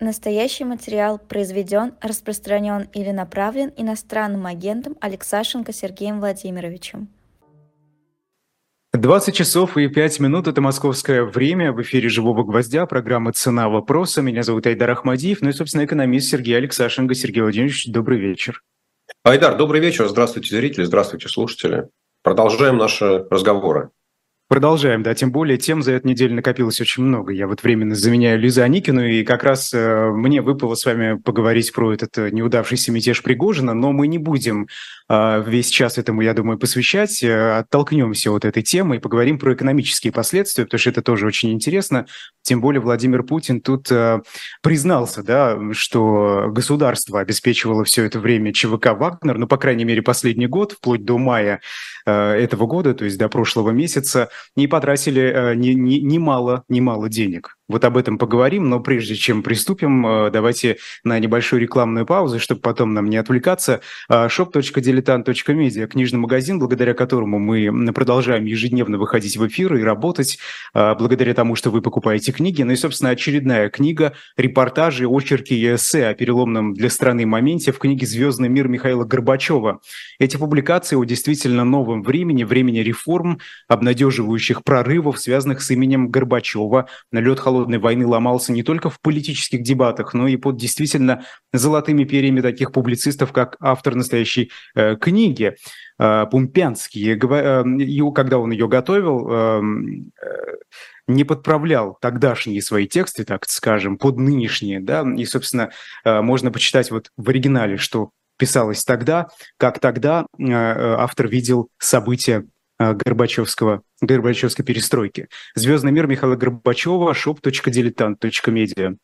Настоящий материал произведен, распространен или направлен иностранным агентом Алексашенко Сергеем Владимировичем. 20 часов и 5 минут – это московское время. В эфире «Живого гвоздя», программа «Цена вопроса». Меня зовут Айдар Ахмадиев, ну и, собственно, экономист Сергей Алексашенко. Сергей Владимирович, добрый вечер. Айдар, добрый вечер. Здравствуйте, зрители, здравствуйте, слушатели. Продолжаем наши разговоры. Продолжаем, да, тем более тем за эту неделю накопилось очень много. Я вот временно заменяю Лизу Аникину, и как раз э, мне выпало с вами поговорить про этот э, неудавшийся мятеж Пригожина, но мы не будем э, весь час этому, я думаю, посвящать. Э, оттолкнемся от этой темы и поговорим про экономические последствия, потому что это тоже очень интересно. Тем более Владимир Путин тут э, признался, да, что государство обеспечивало все это время ЧВК «Вагнер», ну, по крайней мере, последний год, вплоть до мая этого года, то есть до прошлого месяца, не потратили э, немало, немало денег. Вот об этом поговорим, но прежде чем приступим, э, давайте на небольшую рекламную паузу, чтобы потом нам не отвлекаться. Э, shop.diletant.media – книжный магазин, благодаря которому мы продолжаем ежедневно выходить в эфир и работать, э, благодаря тому, что вы покупаете книги. Ну и, собственно, очередная книга, репортажи, очерки и эссе о переломном для страны моменте в книге «Звездный мир» Михаила Горбачева. Эти публикации о действительно новом времени, времени реформ, обнадеживающих прорывов, связанных с именем Горбачева, налет холодного холодной войны ломался не только в политических дебатах, но и под действительно золотыми перьями таких публицистов, как автор настоящей э, книги э, Пумпянский. Э, когда он ее готовил, э, э, не подправлял тогдашние свои тексты, так скажем, под нынешние, да, и, собственно, э, можно почитать вот в оригинале, что писалось тогда, как тогда автор видел события Горбачевского, Горбачевской перестройки. «Звездный мир» Михаила Горбачева, shop.diletant.media.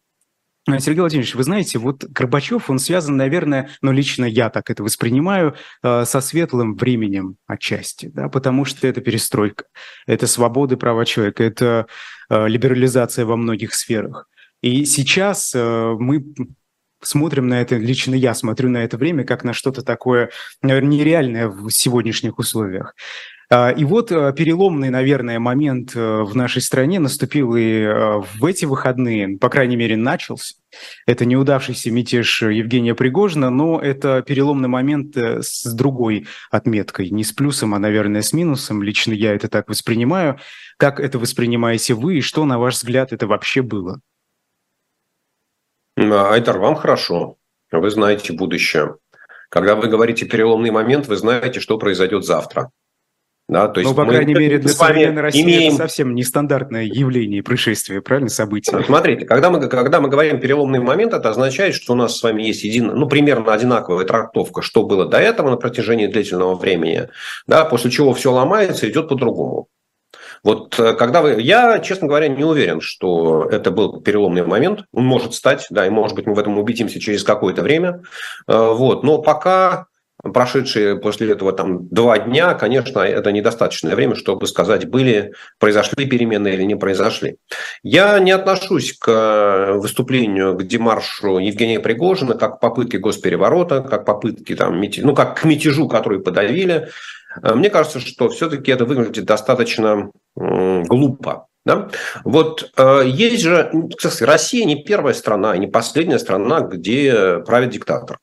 Э, Сергей Владимирович, вы знаете, вот Горбачев, он связан, наверное, но ну, лично я так это воспринимаю, э, со светлым временем отчасти, да, потому что это перестройка, это свободы права человека, это либерализация во многих сферах. И сейчас мы смотрим на это, лично я смотрю на это время как на что-то такое, наверное, нереальное в сегодняшних условиях. А, и вот а, переломный, наверное, момент э, в нашей стране наступил и а, в эти выходные, по крайней мере, начался. Это неудавшийся мятеж Евгения Пригожина, но это переломный момент э, с другой отметкой, не с плюсом, а, наверное, с минусом. Лично я это так воспринимаю. Как это воспринимаете вы и что, на ваш взгляд, это вообще было? Айдар, вам хорошо. Вы знаете будущее. Когда вы говорите переломный момент, вы знаете, что произойдет завтра. Да, то есть ну, по крайней мере, для современной России имеем... это совсем нестандартное явление, происшествие, правильно, событие? Смотрите, когда мы, когда мы говорим переломный момент, это означает, что у нас с вами есть един, ну, примерно одинаковая трактовка, что было до этого на протяжении длительного времени, да, после чего все ломается, идет по-другому. Вот э, когда вы... Я, честно говоря, не уверен, что это был переломный момент. Он может стать, да, и, может быть, мы в этом убедимся через какое-то время. Э, вот. Но пока прошедшие после этого там два дня, конечно, это недостаточное время, чтобы сказать, были, произошли перемены или не произошли. Я не отношусь к выступлению, к демаршу Евгения Пригожина как к попытке госпереворота, как попытки там, ну, как к мятежу, который подавили. Мне кажется, что все-таки это выглядит достаточно глупо. Да? Вот э, есть же, кстати, Россия не первая страна, не последняя страна, где правит диктатор.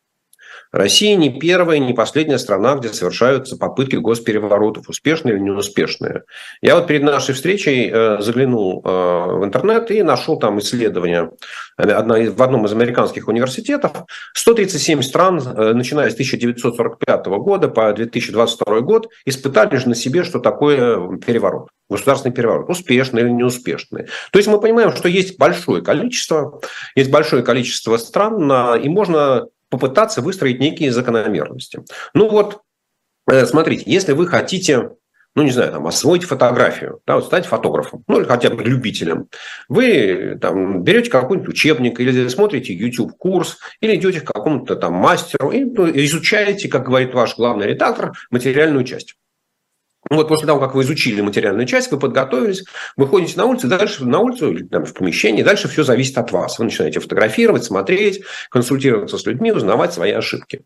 Россия не первая, не последняя страна, где совершаются попытки госпереворотов, успешные или неуспешные. Я вот перед нашей встречей э, заглянул э, в интернет и нашел там исследование в одном из американских университетов. 137 стран, э, начиная с 1945 года по 2022 год, испытали же на себе, что такое переворот государственный переворот, успешный или неуспешный. То есть мы понимаем, что есть большое количество, есть большое количество стран, и можно попытаться выстроить некие закономерности. Ну вот, э, смотрите, если вы хотите ну, не знаю, там, освоить фотографию, да, вот стать фотографом, ну, или хотя бы любителем, вы там берете какой-нибудь учебник или смотрите YouTube-курс, или идете к какому-то там мастеру и ну, изучаете, как говорит ваш главный редактор, материальную часть. Ну, вот после того, как вы изучили материальную часть, вы подготовились, вы ходите на улицу, дальше на улицу или там, в помещении, дальше все зависит от вас. Вы начинаете фотографировать, смотреть, консультироваться с людьми, узнавать свои ошибки.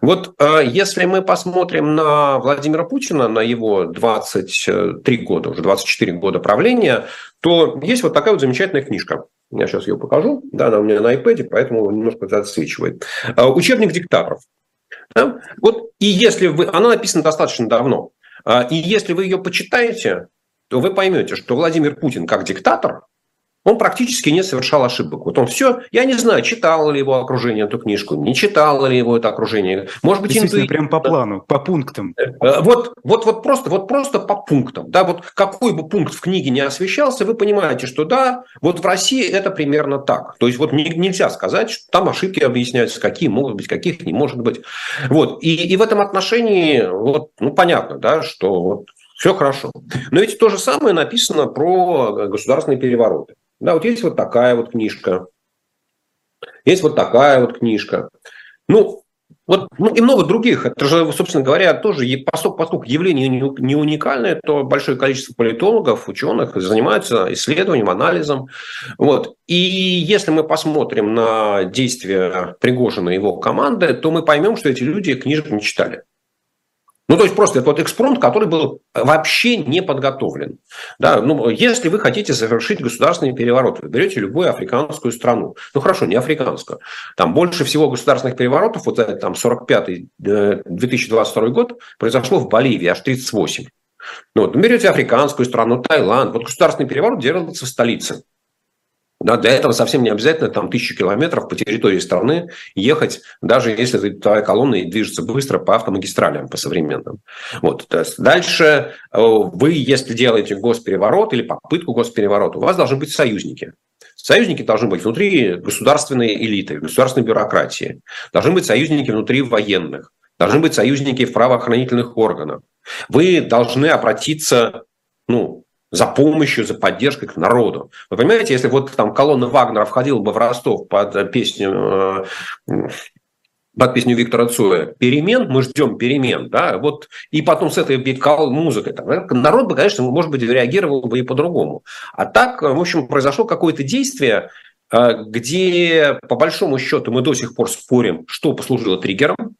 Вот э, если мы посмотрим на Владимира Путина, на его 23 года, уже 24 года правления, то есть вот такая вот замечательная книжка Я сейчас ее покажу. Да, она у меня на iPad, поэтому немножко отсвечивает. А, учебник диктаторов. Да? Вот, и если вы... Она написана достаточно давно. А, и если вы ее почитаете, то вы поймете, что Владимир Путин как диктатор – он практически не совершал ошибок. Вот он все, я не знаю, читало ли его окружение эту книжку, не читало ли его это окружение. Может быть, интуитивно. прям по плану, по пунктам. Э, вот, вот, вот, просто, вот просто по пунктам. Да, вот какой бы пункт в книге не освещался, вы понимаете, что да, вот в России это примерно так. То есть вот нельзя сказать, что там ошибки объясняются, какие могут быть, каких не может быть. Вот. И, и в этом отношении вот, ну, понятно, да, что вот все хорошо. Но ведь то же самое написано про государственные перевороты. Да, вот есть вот такая вот книжка, есть вот такая вот книжка. Ну, вот ну, и много других. Это же, собственно говоря, тоже, поскольку, поскольку явление не уникальное, то большое количество политологов, ученых занимаются исследованием, анализом. Вот. И если мы посмотрим на действия Пригожина и его команды, то мы поймем, что эти люди книжек не читали. Ну, то есть просто это вот экспромт, который был вообще не подготовлен. Да, ну, если вы хотите совершить государственный переворот, вы берете любую африканскую страну. Ну, хорошо, не африканскую. Там больше всего государственных переворотов, вот там 45-2022 э, год, произошло в Боливии, аж 38. Ну, вот, берете африканскую страну, Таиланд. Вот государственный переворот делается в столице. Да, для этого совсем не обязательно там тысячу километров по территории страны ехать, даже если твоя колонна движется быстро по автомагистралям, по современным. Вот. То есть дальше э, вы, если делаете госпереворот или попытку госпереворота, у вас должны быть союзники. Союзники должны быть внутри государственной элиты, государственной бюрократии. Должны быть союзники внутри военных. Должны быть союзники в правоохранительных органах. Вы должны обратиться ну, за помощью, за поддержкой к народу. Вы понимаете, если вот там колонна Вагнера входила бы в Ростов под песню э, под песню Виктора Цоя «Перемен», мы ждем перемен, да, вот, и потом с этой музыкой, там, народ бы, конечно, может быть, реагировал бы и по-другому. А так, в общем, произошло какое-то действие, э, где, по большому счету, мы до сих пор спорим, что послужило триггером,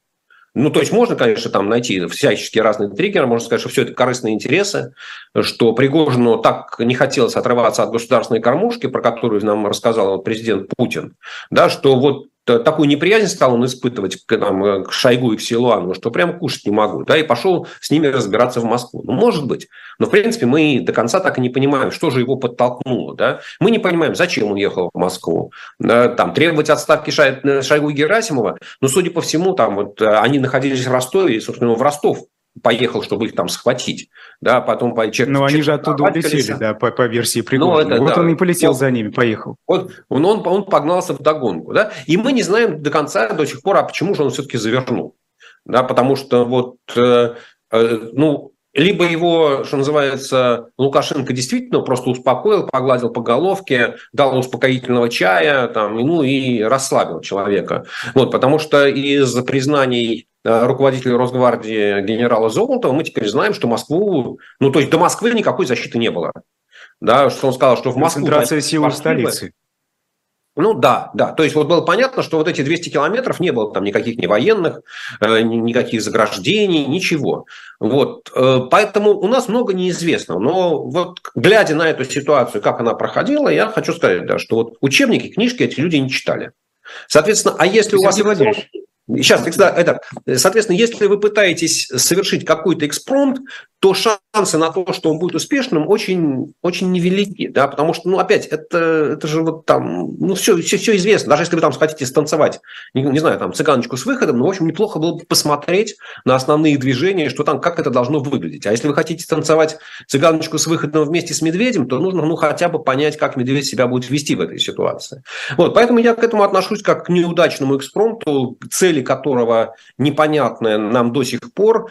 ну, то есть можно, конечно, там найти всяческие разные триггеры, можно сказать, что все это корыстные интересы, что Пригожину так не хотелось отрываться от государственной кормушки, про которую нам рассказал президент Путин, да, что вот такую неприязнь стал он испытывать к, там, к Шойгу и к Силуану, что прям кушать не могу, да, и пошел с ними разбираться в Москву. Ну, может быть. Но, в принципе, мы до конца так и не понимаем, что же его подтолкнуло, да. Мы не понимаем, зачем он ехал в Москву. Там, требовать отставки Шойгу и Герасимова, но, судя по всему, там вот э, они находились в Ростове, и, собственно, в Ростов поехал, чтобы их там схватить. Да, потом по человек, Ну, они же оттуда улетели, да, по, по версии Пригожина. Ну, это, вот да. он и полетел вот, за ними, поехал. Вот он, он, он погнался в догонку, да, и мы не знаем до конца, до сих пор, а почему же он все-таки завернул. Да, потому что вот, э, э, ну, либо его, что называется, Лукашенко действительно просто успокоил, погладил по головке, дал успокоительного чая, там, ну и расслабил человека. Вот, потому что из признаний э, руководителя Росгвардии генерала Золотова мы теперь знаем, что Москву, ну то есть до Москвы никакой защиты не было. Да, что он сказал, что в Москву... Концентрация сил в столице. Ну да, да. То есть вот было понятно, что вот эти 200 километров не было там никаких ни военных, э, никаких заграждений, ничего. Вот. Э, поэтому у нас много неизвестного. Но вот глядя на эту ситуацию, как она проходила, я хочу сказать, да, что вот учебники, книжки эти люди не читали. Соответственно, а если Сергей у вас... Владимирович, Сейчас, это, соответственно, если вы пытаетесь совершить какой-то экспромт, то шансы на то, что он будет успешным, очень, очень невелики, да, потому что, ну, опять, это, это же вот там, ну, все, все, все известно, даже если вы там хотите станцевать, не, не знаю, там, цыганочку с выходом, ну, в общем, неплохо было бы посмотреть на основные движения, что там, как это должно выглядеть, а если вы хотите станцевать цыганочку с выходом вместе с медведем, то нужно, ну, хотя бы понять, как медведь себя будет вести в этой ситуации. Вот, поэтому я к этому отношусь как к неудачному экспромту, цель цели которого непонятны нам до сих пор.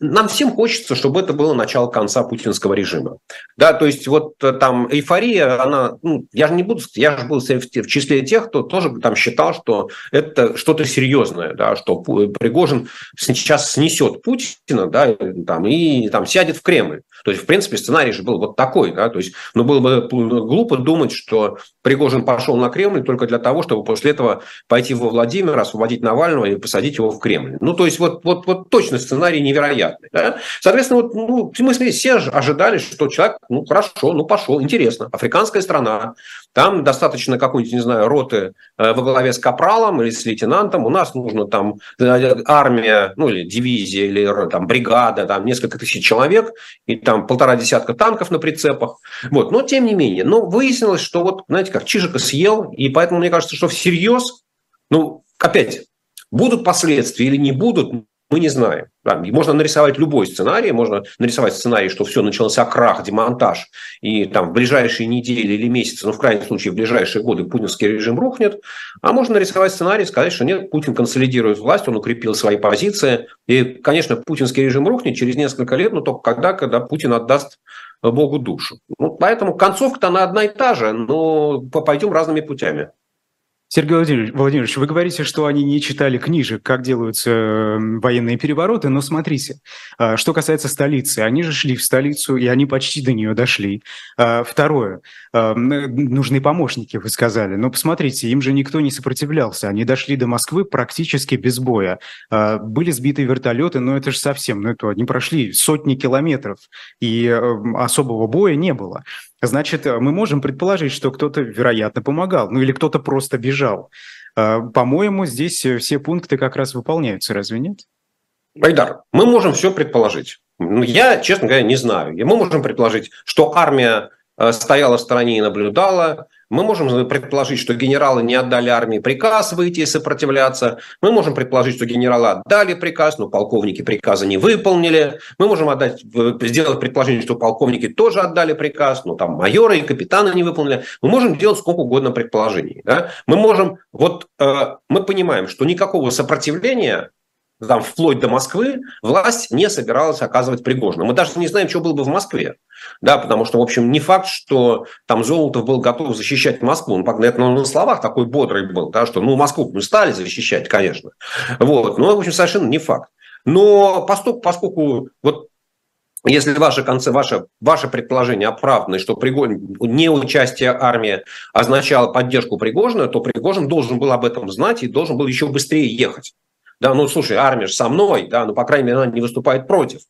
Нам всем хочется, чтобы это было начало конца путинского режима. Да, то есть вот э, там эйфория, она, ну, я же не буду, я же был в числе тех, кто тоже там считал, что это что-то серьезное, да, что Пригожин сейчас снесет Путина, да, там, и там сядет в Кремль. То есть, в принципе, сценарий же был вот такой, да, то есть, ну, было бы глупо думать, что Пригожин пошел на Кремль только для того, чтобы после этого пойти во Владимир, освободить Навального и посадить его в Кремль. Ну, то есть, вот, вот, вот точно сценарий невероятный, да. Соответственно, вот, ну, мы все ожидали, что человек, ну, хорошо, ну, пошел, интересно, африканская страна, там достаточно какой-нибудь, не знаю, роты э, во главе с капралом или с лейтенантом. У нас нужно там э, армия, ну или дивизия, или там бригада, там несколько тысяч человек, и там полтора десятка танков на прицепах. Вот. Но тем не менее, но выяснилось, что вот, знаете, как Чижика съел, и поэтому мне кажется, что всерьез, ну, опять, будут последствия или не будут, мы не знаем. Да, можно нарисовать любой сценарий, можно нарисовать сценарий, что все, начался крах, демонтаж, и там в ближайшие недели или месяцы, ну, в крайнем случае, в ближайшие годы путинский режим рухнет, а можно нарисовать сценарий, сказать, что нет, Путин консолидирует власть, он укрепил свои позиции, и, конечно, путинский режим рухнет через несколько лет, но только когда, когда Путин отдаст Богу душу. Ну, поэтому концовка-то она одна и та же, но пойдем разными путями. Сергей Владимирович, Владимирович, вы говорите, что они не читали книжек, как делаются военные перевороты, но смотрите, а, что касается столицы, они же шли в столицу, и они почти до нее дошли. А, второе, а, нужны помощники, вы сказали, но посмотрите, им же никто не сопротивлялся, они дошли до Москвы практически без боя. Были сбиты вертолеты, но это же совсем, ну это они прошли сотни километров, и особого боя не было. Значит, мы можем предположить, что кто-то, вероятно, помогал, ну или кто-то просто бежал. А, по-моему, здесь все пункты как раз выполняются, разве нет? Байдар, мы можем все предположить. Ну, я, честно говоря, не знаю. Мы можем предположить, что армия э, стояла в стороне и наблюдала, мы можем предположить, что генералы не отдали армии приказ выйти и сопротивляться. Мы можем предположить, что генералы отдали приказ, но полковники приказа не выполнили. Мы можем отдать, сделать предположение, что полковники тоже отдали приказ, но там майоры и капитаны не выполнили. Мы можем делать сколько угодно предположений. Да? Мы можем, вот э, мы понимаем, что никакого сопротивления там, вплоть до Москвы, власть не собиралась оказывать Пригожину. Мы даже не знаем, что было бы в Москве. Да, потому что, в общем, не факт, что там Золотов был готов защищать Москву. Он, ну, ну, на словах такой бодрый был, да, что, ну, Москву мы стали защищать, конечно. Вот, но, в общем, совершенно не факт. Но поскольку, поскольку вот если ваше, конце, ваше, ваше предположение оправдано, что Пригожин, не участие армии означало поддержку Пригожина, то Пригожин должен был об этом знать и должен был еще быстрее ехать. Да, ну, слушай, армия же со мной, да, ну, по крайней мере, она не выступает против.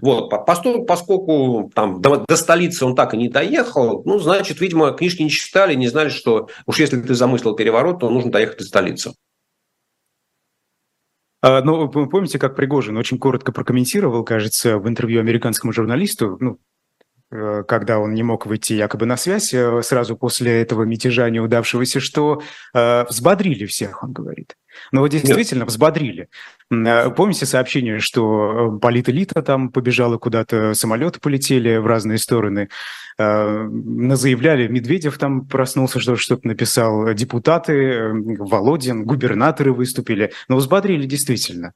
Вот, поскольку, поскольку там до, до столицы он так и не доехал, ну, значит, видимо, книжки не читали, не знали, что уж если ты замыслил переворот, то нужно доехать до столицы. А, ну, вы помните, как Пригожин очень коротко прокомментировал, кажется, в интервью американскому журналисту, ну, Э, когда он не мог выйти якобы на связь э, сразу после этого мятежа неудавшегося, что э, взбодрили всех, он говорит. Но вот действительно Нет. взбодрили. Э, помните сообщение, что политэлита там побежала куда-то, самолеты полетели в разные стороны, э, заявляли, Медведев там проснулся, что что-то написал, депутаты, Володин, губернаторы выступили, но взбодрили действительно.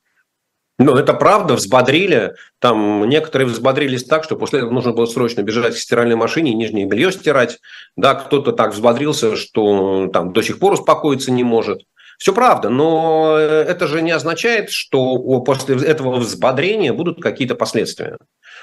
Ну, это правда, взбодрили. Там некоторые взбодрились так, что после этого нужно было срочно бежать к стиральной машине и нижнее белье стирать. Да, кто-то так взбодрился, что там до сих пор успокоиться не может. Все правда, но это же не означает, что после этого взбодрения будут какие-то последствия.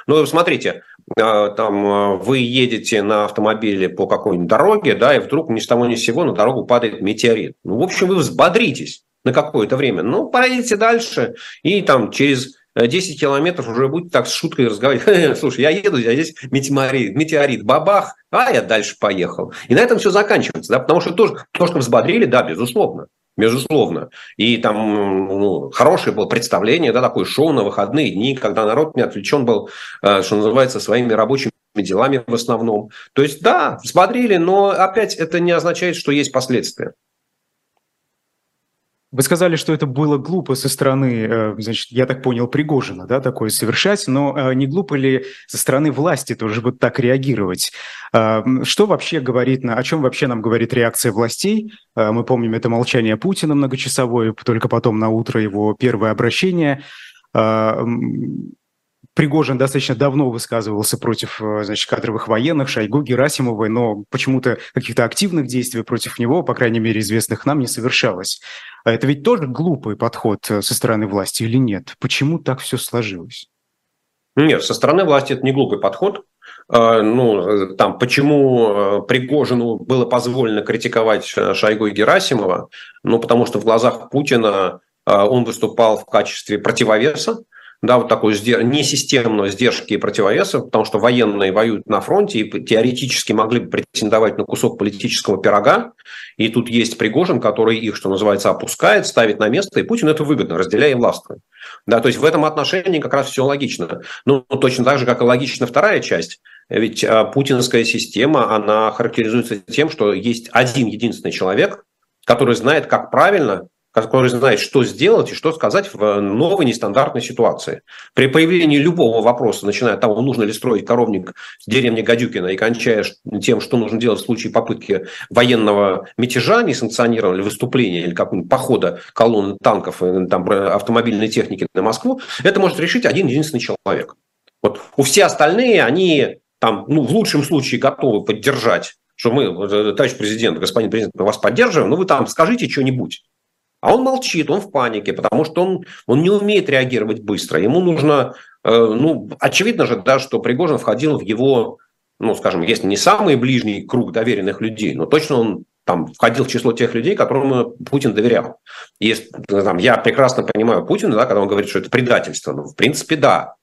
Ну, смотрите, а, там а, вы едете на автомобиле по какой-нибудь дороге, да, и вдруг ни с того ни с сего на дорогу падает метеорит. Ну, в общем, вы взбодритесь на какое-то время. Ну, поедете дальше, и там через 10 километров уже будет так с шуткой разговаривать. Слушай, я еду, а здесь метеорит, метеорит, бабах, а я дальше поехал. И на этом все заканчивается, да, потому что тоже, то, что взбодрили, да, безусловно. Безусловно. И там ну, хорошее было представление, да, такое шоу на выходные дни, когда народ не отвлечен был, э, что называется, своими рабочими делами в основном. То есть, да, взбодрили, но опять это не означает, что есть последствия. Вы сказали, что это было глупо со стороны, э, значит, я так понял, Пригожина, да, такое совершать, но э, не глупо ли со стороны власти тоже вот так реагировать? А, что вообще говорит, о чем вообще нам говорит реакция властей? Мы помним это молчание Путина многочасовое, только потом на утро его первое обращение. Пригожин достаточно давно высказывался против э, значит, кадровых военных, Шойгу, Герасимовой, но почему-то каких-то активных действий против него, по крайней мере, известных нам, не совершалось. А это ведь тоже глупый подход э, со стороны власти или нет? Почему так все сложилось? Нет, со стороны власти это не глупый подход. А, ну, там, почему э, Пригожину было позволено критиковать Шойгу и Герасимова? Ну, потому что в глазах Путина он выступал в качестве противовеса, да, вот такой несистемной сдержки и противовеса, потому что военные воюют на фронте и теоретически могли бы претендовать на кусок политического пирога. И тут есть Пригожин, который их, что называется, опускает, ставит на место, и Путин это выгодно, разделяя властвует. Да, то есть в этом отношении как раз все логично. Ну, точно так же, как и логична вторая часть. Ведь а, путинская система, она характеризуется тем, что есть один единственный человек, который знает, как правильно который знает, что сделать и что сказать в новой нестандартной ситуации. При появлении любого вопроса, начиная от того, нужно ли строить коровник в деревне Гадюкина и кончая тем, что нужно делать в случае попытки военного мятежа, несанкционированного или выступления, или какого-нибудь похода колонн танков, э, там, автомобильной техники на Москву, это может решить один единственный человек. Вот у все остальные, они там, ну, в лучшем случае готовы поддержать что мы, э, товарищ президент, господин президент, мы вас поддерживаем, но вы там скажите что-нибудь. А он молчит, он в панике, потому что он, он не умеет реагировать быстро. Ему нужно, э, ну, очевидно же, да, что Пригожин входил в его, ну, скажем, если не самый ближний круг доверенных людей, но точно он там входил в число тех людей, которым Путин доверял. И там, я прекрасно понимаю Путина, да, когда он говорит, что это предательство. Ну, в принципе, да.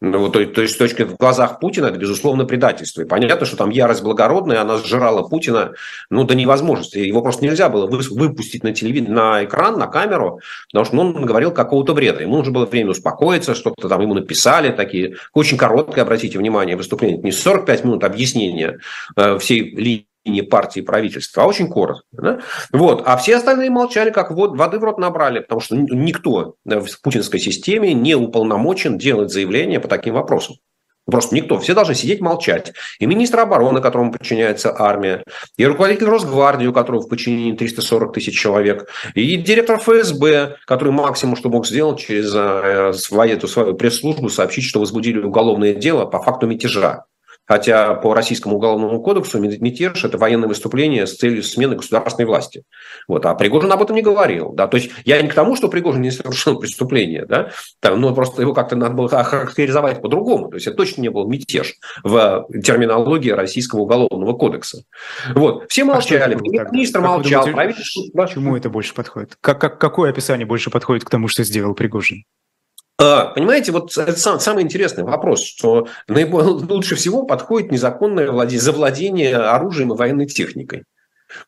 Ну, то, то есть, с точки в глазах Путина это, безусловно, предательство. И понятно, что там ярость благородная, она сжирала Путина ну, до невозможности. Его просто нельзя было выпустить на, телевид... на экран, на камеру, потому что ну, он говорил какого-то вреда. Ему нужно было время успокоиться, что-то там ему написали, такие, очень короткое, обратите внимание, выступление. Не 45 минут объяснения э, всей линии не партии правительства, а очень коротко. Да? Вот. А все остальные молчали, как вот воды в рот набрали, потому что никто в путинской системе не уполномочен делать заявления по таким вопросам. Просто никто. Все должны сидеть молчать. И министр обороны, которому подчиняется армия, и руководитель Росгвардии, у которого в подчинении 340 тысяч человек, и директор ФСБ, который максимум, что мог сделать через э, свою, эту свою пресс-службу, сообщить, что возбудили уголовное дело по факту мятежа. Хотя по Российскому уголовному кодексу мятеж – это военное выступление с целью смены государственной власти. Вот. А Пригожин об этом не говорил. Да? То есть я не к тому, что Пригожин не совершил преступление, да? Там, но просто его как-то надо было охарактеризовать по-другому. То есть это точно не был мятеж в терминологии Российского уголовного кодекса. Вот. Все а молчали. А Министр молчал. Думаете, Чему это больше подходит? Как, как, какое описание больше подходит к тому, что сделал Пригожин? А, понимаете, вот это сам, самый интересный вопрос, что наиболее, лучше всего подходит незаконное владе, завладение оружием и военной техникой.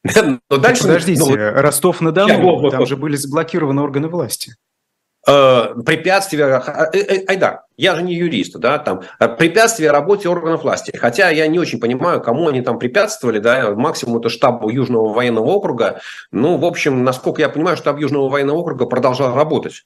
Но дальше, Подождите, ну, Ростов-на-Дону, там же были заблокированы органы власти. Э, препятствия, э, э, айда, я же не юрист, да, там, препятствия работе органов власти. Хотя я не очень понимаю, кому они там препятствовали, да, максимум это штабу Южного военного округа. Ну, в общем, насколько я понимаю, штаб Южного военного округа продолжал работать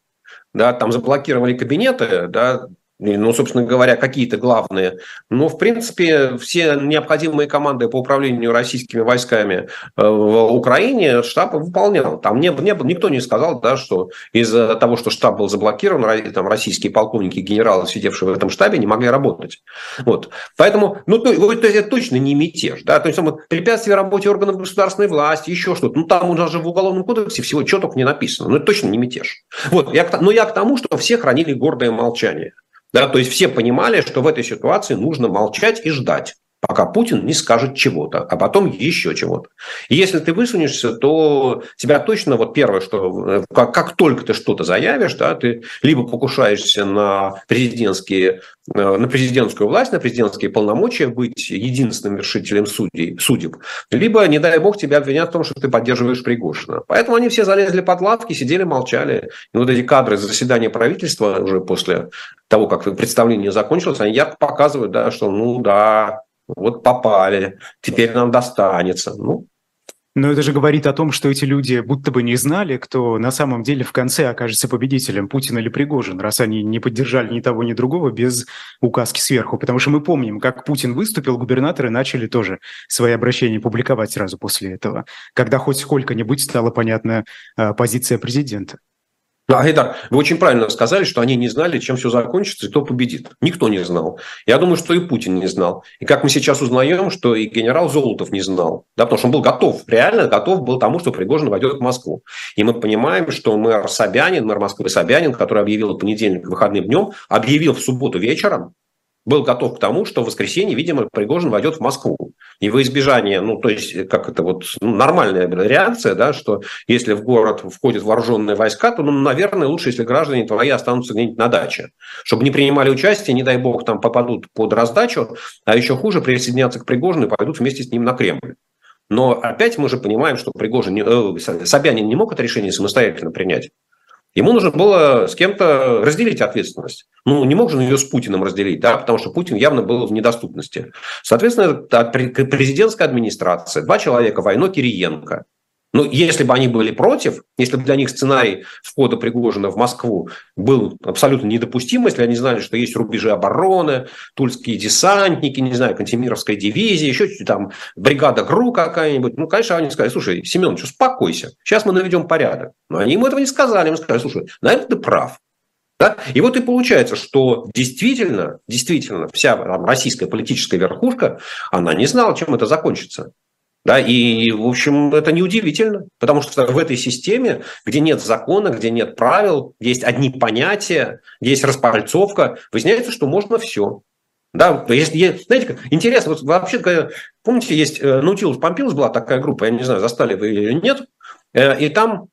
да, там заблокировали кабинеты, да, ну, собственно говоря, какие-то главные. Но, в принципе, все необходимые команды по управлению российскими войсками э, в Украине штаб выполнял. Там не, не, никто не сказал, да, что из-за того, что штаб был заблокирован, там российские полковники, генералы, сидевшие в этом штабе, не могли работать. Вот. Поэтому, ну, то, то есть это точно не мятеж. Да? То есть, там, препятствие работе органов государственной власти, еще что-то. Ну, там уже в Уголовном кодексе всего чего только не написано. Но это точно не мятеж. Вот. Я, но я к тому, что все хранили гордое молчание. Да, то есть все понимали, что в этой ситуации нужно молчать и ждать пока Путин не скажет чего-то, а потом еще чего-то. И если ты высунешься, то тебя точно вот первое, что э, как, как только ты что-то заявишь, да, ты либо покушаешься на президентские э, на президентскую власть, на президентские полномочия, быть единственным вершителем судей, судеб, либо, не дай бог, тебя обвинят в том, что ты поддерживаешь Пригожина. Поэтому они все залезли под лавки, сидели, молчали. И вот эти кадры заседания правительства уже после того, как представление закончилось, они ярко показывают, да, что, ну да, вот попали, теперь нам достанется. Ну, но это же говорит о том, что эти люди будто бы не знали, кто на самом деле в конце окажется победителем, Путин или Пригожин, раз они не поддержали ни того, ни другого без указки сверху. Потому что мы помним, как Путин выступил, губернаторы начали тоже свои обращения публиковать сразу после этого, когда хоть сколько-нибудь стала понятна э, позиция президента. Да, Айдар, вы очень правильно сказали, что они не знали, чем все закончится и кто победит. Никто не знал. Я думаю, что и Путин не знал. И как мы сейчас узнаем, что и генерал Золотов не знал. Да, потому что он был готов, реально готов был тому, что Пригожин войдет в Москву. И мы понимаем, что мэр Собянин, мэр Москвы Собянин, который объявил в понедельник выходным днем, объявил в субботу вечером, был готов к тому, что в воскресенье, видимо, Пригожин войдет в Москву. И во избежание, ну, то есть, как это вот ну, нормальная реакция, да, что если в город входят вооруженные войска, то, ну, наверное, лучше, если граждане твои останутся где-нибудь на даче. Чтобы не принимали участие, не дай бог, там попадут под раздачу, а еще хуже, присоединятся к Пригожину и пойдут вместе с ним на Кремль. Но опять мы же понимаем, что Пригожин, э, Собянин не мог это решение самостоятельно принять. Ему нужно было с кем-то разделить ответственность. Ну, не мог же он ее с Путиным разделить, да, потому что Путин явно был в недоступности. Соответственно, президентская администрация, два человека, Войно Кириенко, ну, если бы они были против, если бы для них сценарий входа Пригожина в Москву был абсолютно недопустим, если они знали, что есть рубежи обороны, тульские десантники, не знаю, Кантемировская дивизия, еще там бригада ГРУ какая-нибудь, ну, конечно, они сказали, слушай, Семенович, успокойся, сейчас мы наведем порядок. Но они ему этого не сказали, они сказали, слушай, наверное, ты прав. Да? И вот и получается, что действительно, действительно вся там, российская политическая верхушка, она не знала, чем это закончится. Да, и, в общем, это неудивительно, потому что в этой системе, где нет закона, где нет правил, есть одни понятия, есть распальцовка, выясняется, что можно все. Да, если, знаете, как, интересно, вот вообще, помните, есть Наутилус Помпилус была такая группа, я не знаю, застали вы или нет, э, и там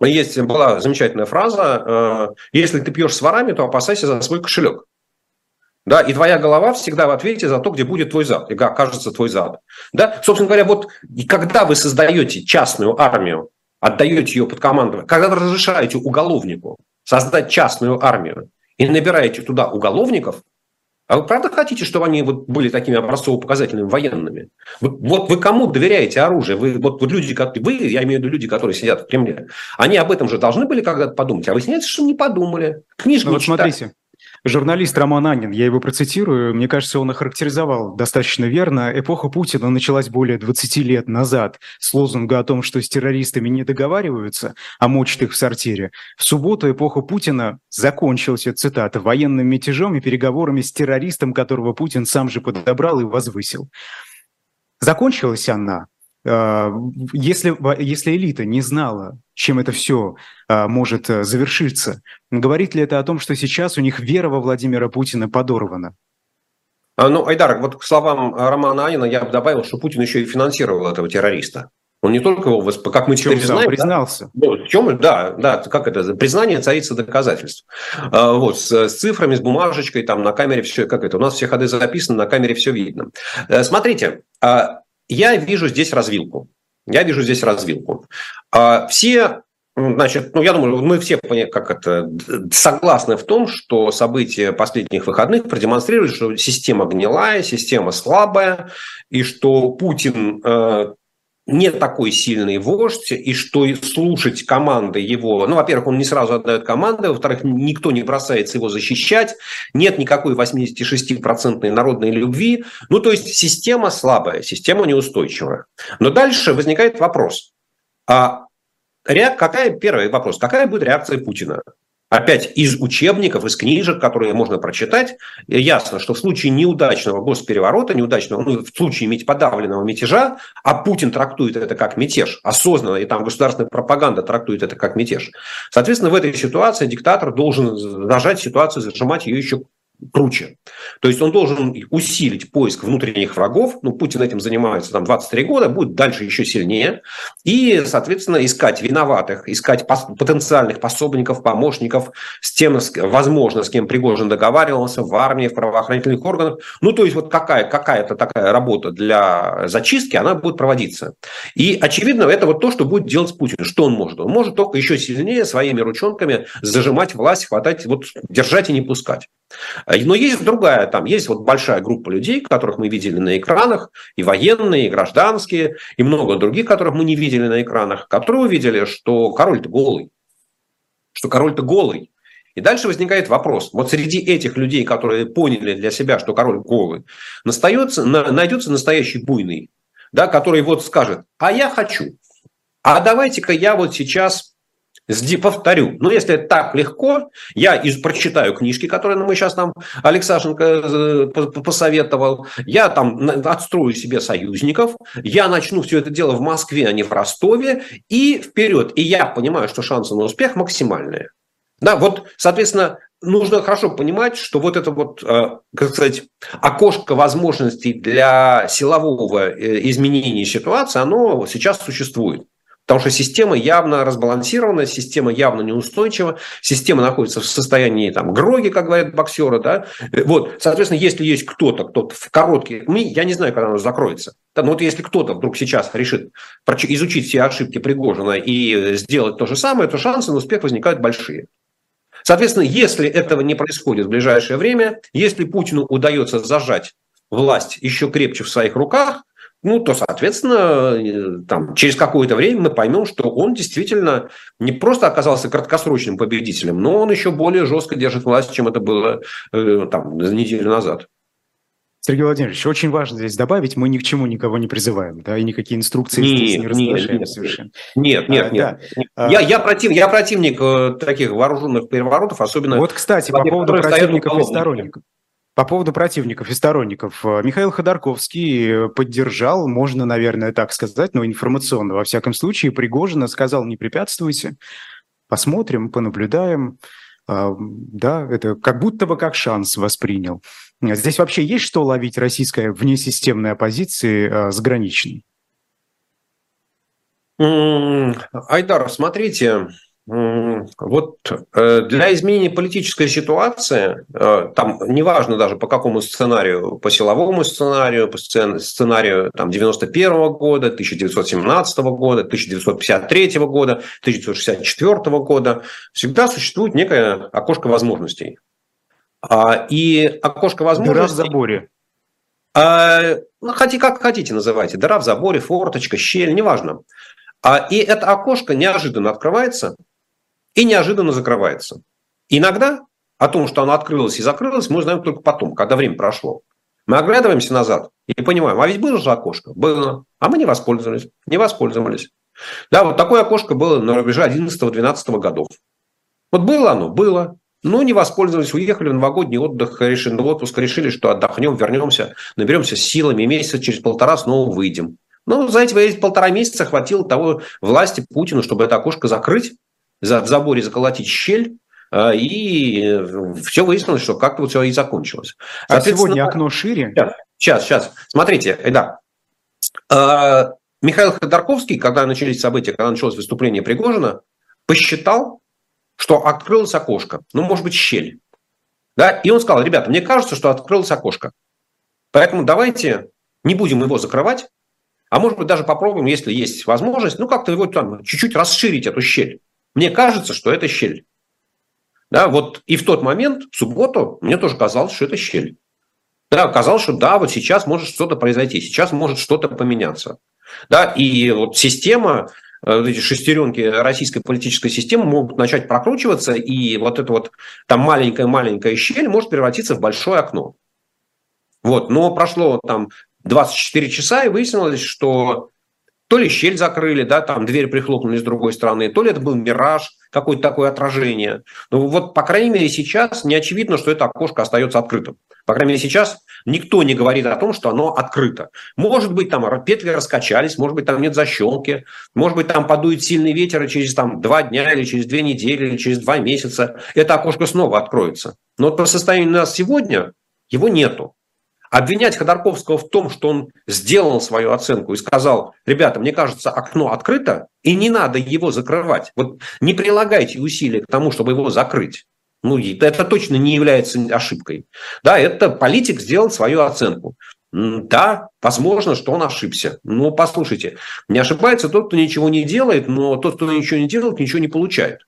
есть была замечательная фраза, э, если ты пьешь с ворами, то опасайся за свой кошелек. Да, и твоя голова всегда в ответе за то, где будет твой зад, и окажется твой зад. Да? Собственно говоря, вот и когда вы создаете частную армию, отдаете ее под командование, когда вы разрешаете уголовнику создать частную армию и набираете туда уголовников, а вы правда хотите, чтобы они вот были такими образцово-показательными военными? Вы, вот вы кому доверяете оружие? Вы, вот, вот люди, как вы, я имею в виду люди, которые сидят в Кремле, они об этом же должны были когда-то подумать, а выясняется, что не подумали. Книжки ну, вот читали. смотрите, Журналист Роман Анин, я его процитирую, мне кажется, он охарактеризовал достаточно верно. Эпоха Путина началась более 20 лет назад с лозунга о том, что с террористами не договариваются, а мочат их в сортире. В субботу эпоха Путина закончилась, цитата, военным мятежом и переговорами с террористом, которого Путин сам же подобрал и возвысил. Закончилась она если, если элита не знала, чем это все а, может э, завершиться, говорит ли это о том, что сейчас у них вера во Владимира Путина подорвана? А, ну, Айдар, вот к словам Романа Анина я бы добавил, что Путин еще и финансировал этого террориста. Он не только его, как мы теперь знаем... признался. Да, ну, в чем, да, да, как это, признание царица доказательств. Вот, с, с цифрами, с бумажечкой, там на камере все, как это, у нас все ходы записаны, на камере все видно. Э, смотрите, я вижу здесь развилку. Я вижу здесь развилку. А, все Значит, ну, я думаю, мы все как это, согласны в том, что события последних выходных продемонстрируют, что система гнилая, система слабая, и что Путин э, не такой сильный вождь, и что слушать команды его... Ну, во-первых, он не сразу отдает команды, во-вторых, никто не бросается его защищать, нет никакой 86% народной любви. Ну, то есть система слабая, система неустойчивая. Но дальше возникает вопрос. А какая, первый вопрос, какая будет реакция Путина? Опять из учебников, из книжек, которые можно прочитать, ясно, что в случае неудачного госпереворота, неудачного, ну, в случае иметь подавленного мятежа, а Путин трактует это как мятеж, осознанно, и там государственная пропаганда трактует это как мятеж. Соответственно, в этой ситуации диктатор должен нажать ситуацию, зажимать ее еще круче. То есть он должен усилить поиск внутренних врагов, ну, Путин этим занимается там 23 года, будет дальше еще сильнее, и, соответственно, искать виноватых, искать потенциальных пособников, помощников, с тем, возможно, с кем Пригожин договаривался в армии, в правоохранительных органах. Ну, то есть вот какая, какая-то такая работа для зачистки, она будет проводиться. И, очевидно, это вот то, что будет делать Путин. Что он может? Он может только еще сильнее своими ручонками зажимать власть, хватать, вот держать и не пускать. А, но есть другая, там есть вот большая группа людей, которых мы видели на экранах, и военные, и гражданские, и много других, которых мы не видели на экранах, которые увидели, что король-то голый, что король-то голый. И дальше возникает вопрос. Вот среди этих людей, которые поняли для себя, что король голый, настается, найдется настоящий буйный, да, который вот скажет, а я хочу, а давайте-ка я вот сейчас Повторю, ну если это так легко, я из, прочитаю книжки, которые мы сейчас нам Алексашенко э, посоветовал, я там отстрою себе союзников, я начну все это дело в Москве, а не в Ростове, и вперед. И я понимаю, что шансы на успех максимальные. Да, вот, соответственно, нужно хорошо понимать, что вот это вот, э, как сказать, окошко возможностей для силового э, изменения ситуации, оно сейчас существует. Потому что система явно разбалансирована, система явно неустойчива, система находится в состоянии там, гроги, как говорят боксеры. Да? Вот, соответственно, если есть кто-то, кто в короткие... Я не знаю, когда она закроется. Да, но вот если кто-то вдруг сейчас решит изучить все ошибки Пригожина и сделать то же самое, то шансы на успех возникают большие. Соответственно, если этого не происходит в ближайшее время, если Путину удается зажать власть еще крепче в своих руках, ну, то, соответственно, э, там, через какое-то время мы поймем, что он действительно не просто оказался краткосрочным победителем, но он еще более жестко держит власть, чем это было э, там, неделю назад. Сергей Владимирович, очень важно здесь добавить, мы ни к чему никого не призываем, да, и никакие инструкции нет, здесь не разглашаем нет, совершенно. Нет, нет, а, нет. Да. Я, я, против, я противник э, таких вооруженных переворотов, особенно... Вот, кстати, по поводу противников и сторонников. По поводу противников и сторонников. Э, Михаил Ходорковский поддержал, можно, наверное, так сказать, но информационно, во всяком случае, Пригожина сказал, не препятствуйте, посмотрим, понаблюдаем. А, да, это как будто бы как шанс воспринял. Здесь вообще есть что ловить российской внесистемной оппозиции а, с граничной? Айдар, смотрите, вот э, для изменения политической ситуации, э, там неважно даже по какому сценарию, по силовому сценарию, по сценарию там, 91 года, 1917 года, 1953 года, 1964 года, всегда существует некое окошко возможностей. А, и окошко возможностей... Дыра в заборе. А, ну, хотите, как хотите называйте. Дыра в заборе, форточка, щель, неважно. А, и это окошко неожиданно открывается – и неожиданно закрывается. Иногда о том, что оно открылось и закрылось, мы узнаем только потом, когда время прошло. Мы оглядываемся назад и понимаем, а ведь было же окошко? Было. А мы не воспользовались. Не воспользовались. Да, вот такое окошко было на рубеже 11-12 годов. Вот было оно? Было. Но не воспользовались, уехали в новогодний отдых, решили, в отпуск, решили, что отдохнем, вернемся, наберемся силами, месяца через полтора снова выйдем. Но за эти полтора месяца хватило того власти Путину, чтобы это окошко закрыть, в заборе заколотить щель, а, и э, все выяснилось, что как-то вот все и закончилось. А сегодня окно шире? Сейчас, сейчас. Смотрите, да. А, Михаил Ходорковский, когда начались события, когда началось выступление Пригожина, посчитал, что открылось окошко, ну, может быть, щель. Да? И он сказал, ребята, мне кажется, что открылось окошко. Поэтому давайте не будем его закрывать, а может быть, даже попробуем, если есть возможность, ну, как-то его там чуть-чуть расширить, эту щель. Мне кажется, что это щель. Да, вот и в тот момент, в субботу, мне тоже казалось, что это щель. Да, казалось, что да, вот сейчас может что-то произойти, сейчас может что-то поменяться. Да, и вот система, э, вот эти шестеренки российской политической системы могут начать прокручиваться, и вот эта вот там маленькая-маленькая щель может превратиться в большое окно. Вот, но прошло там 24 часа, и выяснилось, что то ли щель закрыли, да, там дверь прихлопнули с другой стороны, то ли это был мираж, какое-то такое отражение. Ну вот, по крайней мере, сейчас не очевидно, что это окошко остается открытым. По крайней мере, сейчас никто не говорит о том, что оно открыто. Может быть, там петли раскачались, может быть, там нет защелки, может быть, там подует сильный ветер, и через там, два дня или через две недели, или через два месяца это окошко снова откроется. Но по состоянию у нас сегодня его нету. Обвинять Ходорковского в том, что он сделал свою оценку и сказал, ребята, мне кажется, окно открыто, и не надо его закрывать. Вот не прилагайте усилия к тому, чтобы его закрыть. Ну, это точно не является ошибкой. Да, это политик сделал свою оценку. Да, возможно, что он ошибся. Но послушайте, не ошибается тот, кто ничего не делает, но тот, кто ничего не делает, ничего не получает.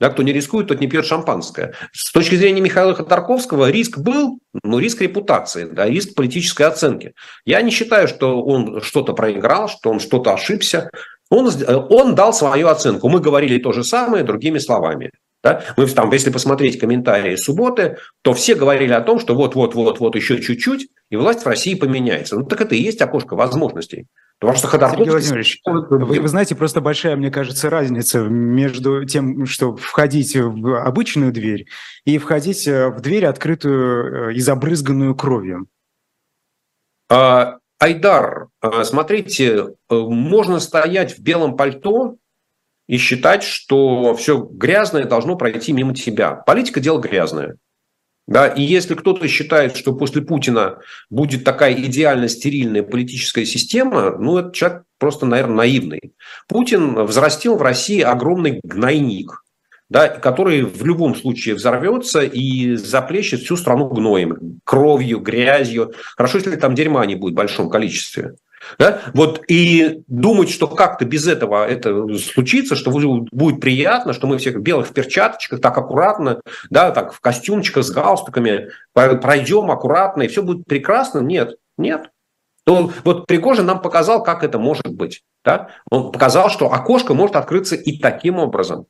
Да, кто не рискует, тот не пьет шампанское. С точки зрения Михаила Ходорковского риск был, но риск репутации, да, риск политической оценки. Я не считаю, что он что-то проиграл, что он что-то ошибся. Он, он дал свою оценку. Мы говорили то же самое другими словами. Да? Мы там, если посмотреть комментарии субботы, то все говорили о том, что вот-вот-вот-вот еще чуть-чуть, и власть в России поменяется. Ну так это и есть окошко возможностей. Потому что Ходорковский... Сергей Владимирович, вы, вы знаете, просто большая, мне кажется, разница между тем, что входить в обычную дверь и входить э, в дверь, открытую э, и забрызганную кровью. А, Айдар, а, смотрите, э, можно стоять в белом пальто и считать, что все грязное должно пройти мимо тебя. Политика – дело грязное. Да, и если кто-то считает, что после Путина будет такая идеально стерильная политическая система, ну, этот человек просто, наверное, наивный. Путин взрастил в России огромный гнойник, да, который в любом случае взорвется и заплещет всю страну гноем, кровью, грязью. Хорошо, если там дерьма не будет в большом количестве. Да? Вот и думать, что как-то без этого это случится, что будет приятно, что мы все в белых перчаточках, так аккуратно, да, так в костюмчиках с галстуками пройдем аккуратно, и все будет прекрасно. Нет, нет. То, вот Пригожин нам показал, как это может быть. Да? Он показал, что окошко может открыться и таким образом.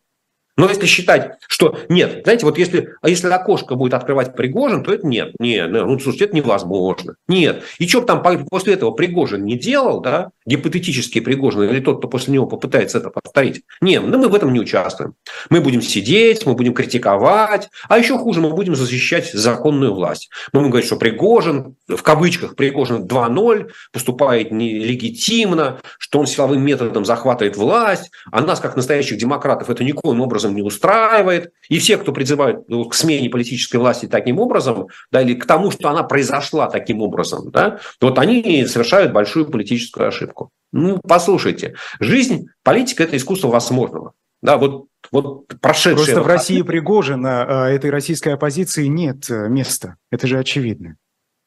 Но если считать, что нет, знаете, вот если, а если окошко будет открывать Пригожин, то это нет, нет, ну, слушайте, это невозможно. Нет. И что бы там после этого Пригожин не делал, да, гипотетический Пригожин или тот, кто после него попытается это повторить, нет, ну, мы в этом не участвуем. Мы будем сидеть, мы будем критиковать, а еще хуже, мы будем защищать законную власть. Мы будем говорить, что Пригожин, в кавычках, Пригожин 2.0, поступает нелегитимно, что он силовым методом захватывает власть, а нас, как настоящих демократов, это никоим образом не устраивает. И все, кто призывают ну, к смене политической власти таким образом, да, или к тому, что она произошла таким образом, да, вот они совершают большую политическую ошибку. Ну, послушайте, жизнь, политика – это искусство возможного. Да, вот, вот прошедшее... Просто в России Пригожина, а, этой российской оппозиции нет э, места. Это же очевидно.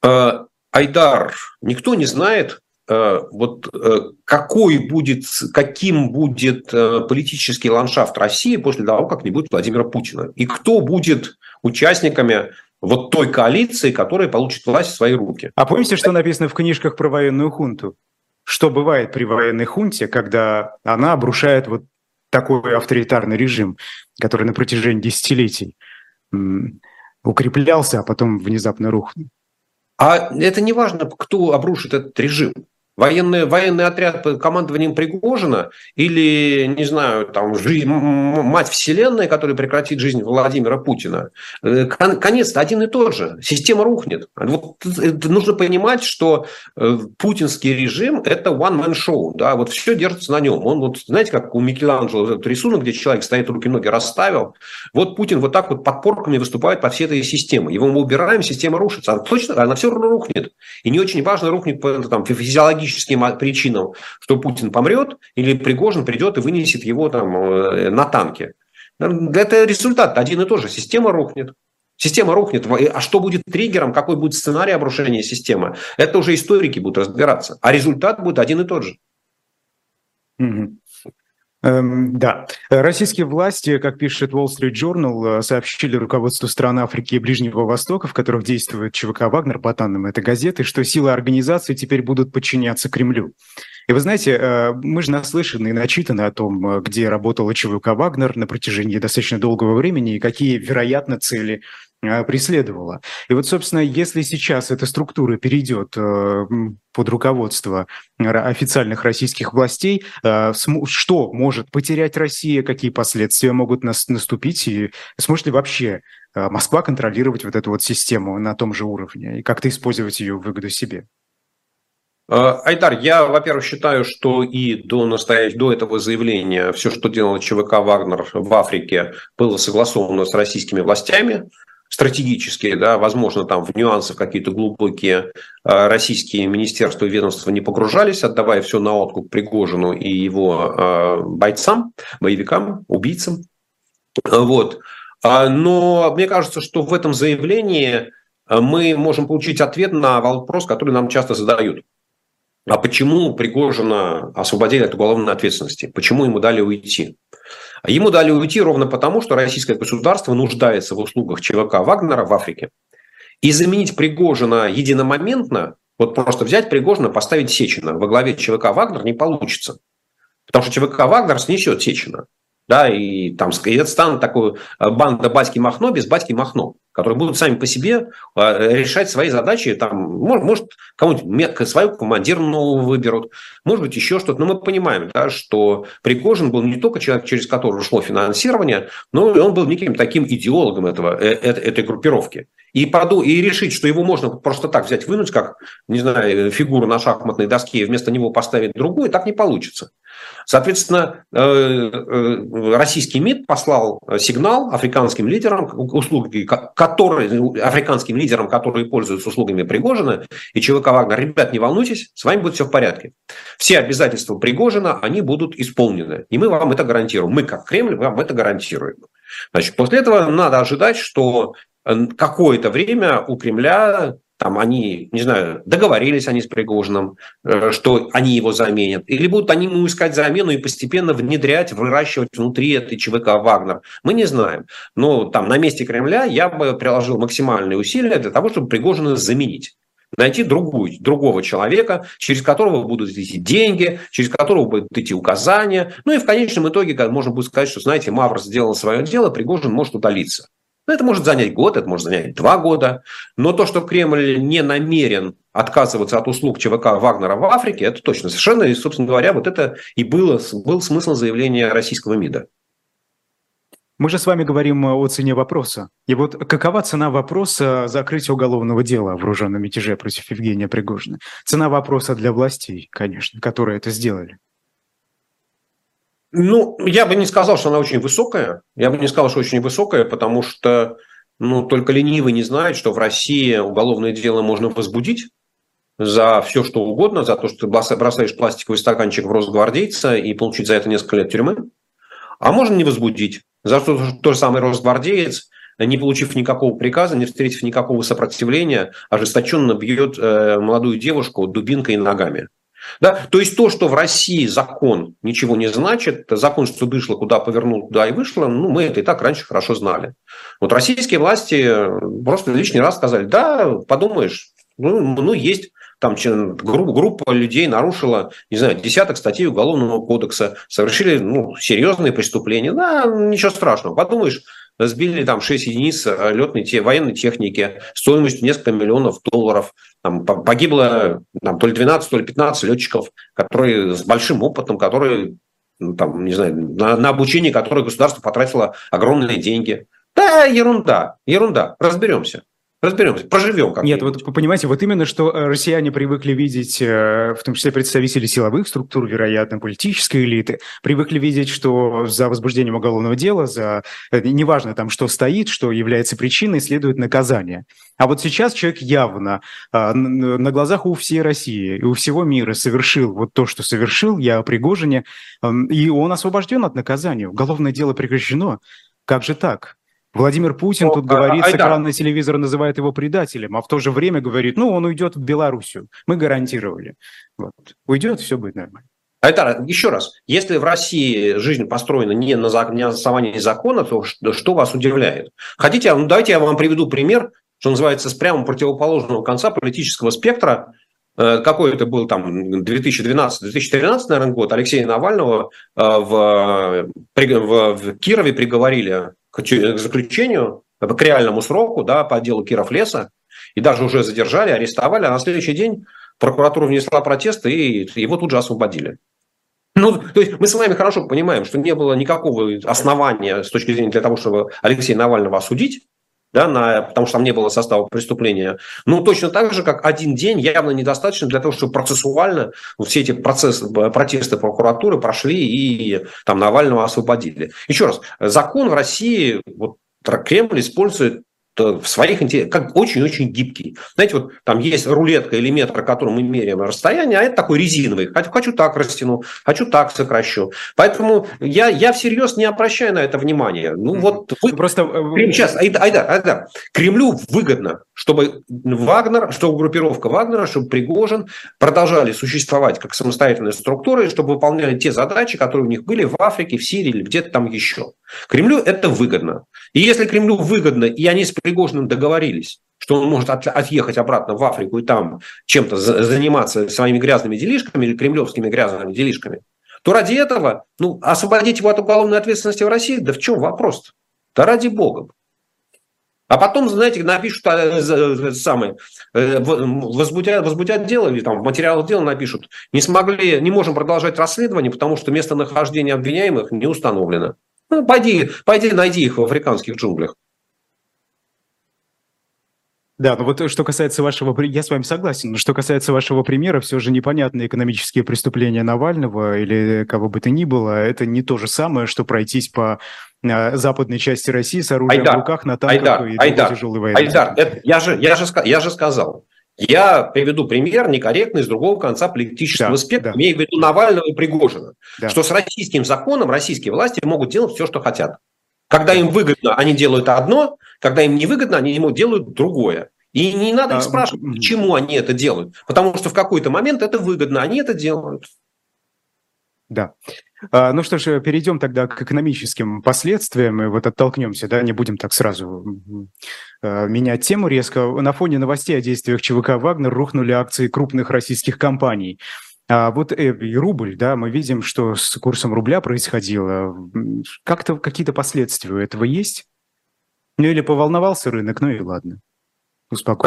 Э, Айдар, никто не знает, Э, вот какой будет, каким будет политический ландшафт России после того, как не будет Владимира Путина? И кто будет участниками вот той коалиции, которая получит власть в свои руки? А помните, что написано в книжках про военную хунту? Что бывает при военной хунте, когда она обрушает вот такой авторитарный режим, который на протяжении десятилетий укреплялся, а потом внезапно рухнул? А это не важно, кто обрушит этот режим. Военный, военный отряд под командованием Пригожина или, не знаю, там, жизнь, мать Вселенной, которая прекратит жизнь Владимира Путина. Э, конец один и тот же. Система рухнет. Вот нужно понимать, что э, путинский режим – это one-man-show. Да? Вот все держится на нем. Он, вот, знаете, как у Микеланджело этот рисунок, где человек стоит, руки-ноги расставил. Вот Путин вот так вот подпорками выступает по всей этой системе. Его мы убираем, система рушится. Она точно, она все равно рухнет. И не очень важно, рухнет там, физиологически идеологическим причинам, что Путин помрет или Пригожин придет и вынесет его там э, на танке. Это результат один и тот же. Система рухнет. Система рухнет. А что будет триггером, какой будет сценарий обрушения системы, это уже историки будут разбираться. А результат будет один и тот же. Угу. Эм, да. Российские власти, как пишет Wall Street Journal, э, сообщили руководству стран Африки и Ближнего Востока, в которых действует ЧВК «Вагнер», по данным этой газеты, что силы организации теперь будут подчиняться Кремлю. И вы знаете, э, мы же наслышаны и начитаны о том, э, где работала ЧВК «Вагнер» на протяжении достаточно долгого времени и какие, вероятно, цели преследовала. И вот, собственно, если сейчас эта структура перейдет э, под руководство официальных российских властей, э, что может потерять Россия, какие последствия могут наступить, и сможет ли вообще э, Москва контролировать вот эту вот систему на том же уровне и как-то использовать ее в выгоду себе? Айдар, я, во-первых, считаю, что и до, настоящ... до этого заявления все, что делал ЧВК «Вагнер» в Африке, было согласовано с российскими властями стратегические, да, возможно, там в нюансы какие-то глубокие а, российские министерства и ведомства не погружались, отдавая все на откуп Пригожину и его а, бойцам, боевикам, убийцам. Вот. А, но мне кажется, что в этом заявлении мы можем получить ответ на вопрос, который нам часто задают. А почему Пригожина освободили от уголовной ответственности? Почему ему дали уйти? Ему дали уйти ровно потому, что российское государство нуждается в услугах ЧВК Вагнера в Африке. И заменить Пригожина единомоментно, вот просто взять Пригожина, поставить Сечина во главе ЧВК Вагнер не получится. Потому что ЧВК Вагнер снесет Сечина. Да, и там и это такой э, банда Батьки Махно без Батьки Махно которые будут сами по себе э, решать свои задачи. Там, может, кому-нибудь свою командирную выберут, может быть, еще что-то. Но мы понимаем, да, что Пригожин был не только человек, через которого шло финансирование, но и он был неким таким идеологом этого, э, этой группировки. И, поду, и решить, что его можно просто так взять, вынуть, как, не знаю, фигуру на шахматной доске, и вместо него поставить другую, так не получится. Соответственно, э, э, российский МИД послал сигнал африканским лидерам, услуги, которые, африканским лидерам, которые пользуются услугами Пригожина и ЧВК Вагнер, ребят, не волнуйтесь, с вами будет все в порядке. Все обязательства Пригожина, они будут исполнены. И мы вам это гарантируем. Мы, как Кремль, вам это гарантируем. Значит, после этого надо ожидать, что какое-то время у Кремля там они, не знаю, договорились они с Пригожиным, э, что они его заменят, или будут они ему искать замену и постепенно внедрять, выращивать внутри этой ЧВК «Вагнер». Мы не знаем. Но там на месте Кремля я бы приложил максимальные усилия для того, чтобы Пригожина заменить найти другую, другого человека, через которого будут идти деньги, через которого будут идти указания. Ну и в конечном итоге можно будет сказать, что, знаете, Мавр сделал свое дело, Пригожин может удалиться. Ну, это может занять год, это может занять два года. Но то, что Кремль не намерен отказываться от услуг ЧВК Вагнера в Африке, это точно совершенно. И, собственно говоря, вот это и было, был смысл заявления российского МИДа. Мы же с вами говорим о цене вопроса. И вот какова цена вопроса закрытия уголовного дела о вооруженном мятеже против Евгения Пригожина? Цена вопроса для властей, конечно, которые это сделали. Ну, я бы не сказал, что она очень высокая. Я бы не сказал, что очень высокая, потому что ну, только ленивый не знает, что в России уголовное дело можно возбудить за все, что угодно, за то, что ты бросаешь пластиковый стаканчик в Росгвардейца и получить за это несколько лет тюрьмы. А можно не возбудить. За что тот же самый Росгвардеец, не получив никакого приказа, не встретив никакого сопротивления, ожесточенно бьет э, молодую девушку дубинкой и ногами. Да? То есть то, что в России закон ничего не значит, закон, что вышло, куда повернул, туда и вышло, ну, мы это и так раньше хорошо знали. Вот российские власти просто лишний раз сказали, да, подумаешь, ну, ну есть там группа, группа людей нарушила, не знаю, десяток статей Уголовного кодекса, совершили ну, серьезные преступления. Да, ничего страшного. Подумаешь, сбили там 6 единиц э, летной те, военной техники стоимостью несколько миллионов долларов. Там погибло там, то ли 12, то ли 15 летчиков, которые с большим опытом, которые, ну, там, не знаю, на, на обучение которое государство потратило огромные деньги. Да, ерунда, ерунда, разберемся. Разберемся, поживем как Нет, вот понимаете, вот именно, что э, россияне привыкли видеть, э, в том числе представители силовых структур, вероятно, политической элиты, привыкли видеть, что за возбуждением уголовного дела, за э, неважно там, что стоит, что является причиной, следует наказание. А вот сейчас человек явно на глазах у всей России и у всего мира совершил вот то, что совершил, я о Пригожине, эм, и он освобожден от наказания. Уголовное дело прекращено. Как же так? Владимир Путин ну, тут говорит, а, с экрана телевизора называет его предателем, а в то же время говорит, ну, он уйдет в Белоруссию. Мы гарантировали. Вот. Уйдет, все будет нормально. Айдар, еще раз, если в России жизнь построена не на, не на основании закона, то что, что вас удивляет? Хотите, ну, давайте я вам приведу пример, что называется, с прямо противоположного конца политического спектра. Э, какой это был там 2012-2013, наверное, год. Алексея Навального э, в, в, в Кирове приговорили к заключению, к реальному сроку да, по делу Киров леса, и даже уже задержали, арестовали, а на следующий день прокуратура внесла протест, и его тут же освободили. Ну, то есть мы с вами хорошо понимаем, что не было никакого основания с точки зрения для того, чтобы Алексея Навального осудить, да, на, потому что там не было состава преступления. Ну, точно так же, как один день явно недостаточно для того, чтобы процессуально все эти процессы, протесты прокуратуры прошли и там Навального освободили. Еще раз, закон в России, вот Кремль использует в своих интересах, как очень-очень гибкий. Знаете, вот там есть рулетка или метр, которым мы меряем расстояние, а это такой резиновый. Хочу, хочу так растяну, хочу так сокращу. Поэтому я, я всерьез не обращаю на это внимания. Ну вот вы... Просто... Э, сейчас, Айдар, Айдар, Кремлю выгодно, чтобы Вагнер, чтобы группировка Вагнера, чтобы Пригожин продолжали существовать как самостоятельные структуры, чтобы выполняли те задачи, которые у них были в Африке, в Сирии или где-то там еще. Кремлю это выгодно. И если Кремлю выгодно, и они с Пригожиным договорились, что он может отъехать обратно в Африку и там чем-то заниматься своими грязными делишками или кремлевскими грязными делишками, то ради этого, ну, освободить его от уголовной ответственности в России, да в чем вопрос? Да ради бога. А потом, знаете, напишут а, самое, э, возбудят, возбудят дело, или там в материалах дела напишут, не смогли, не можем продолжать расследование, потому что местонахождение обвиняемых не установлено. Ну, пойди, пойди найди их в африканских джунглях. Да, но вот что касается вашего... Я с вами согласен, но что касается вашего примера, все же непонятные экономические преступления Навального или кого бы то ни было, это не то же самое, что пройтись по э, западной части России с оружием Айдар, в руках на танках Айдар, и Айдар, тяжелой военной. Айдар, это, я, же, я, же, я же сказал, я приведу пример некорректный с другого конца политического да, спектра, да. имея в виду Навального и Пригожина, да. что с российским законом российские власти могут делать все, что хотят. Когда им выгодно, они делают одно, когда им не выгодно, они ему делают другое. И не надо их а, спрашивать, почему они это делают. Потому что в какой-то момент это выгодно, они это делают. Да. А, ну что ж, перейдем тогда к экономическим последствиям и вот оттолкнемся, да, не будем так сразу а, менять тему резко. На фоне новостей о действиях ЧВК «Вагнер» рухнули акции крупных российских компаний. А вот э, рубль, да, мы видим, что с курсом рубля происходило. Как-то какие-то последствия у этого есть? Ну или поволновался рынок, ну и ладно.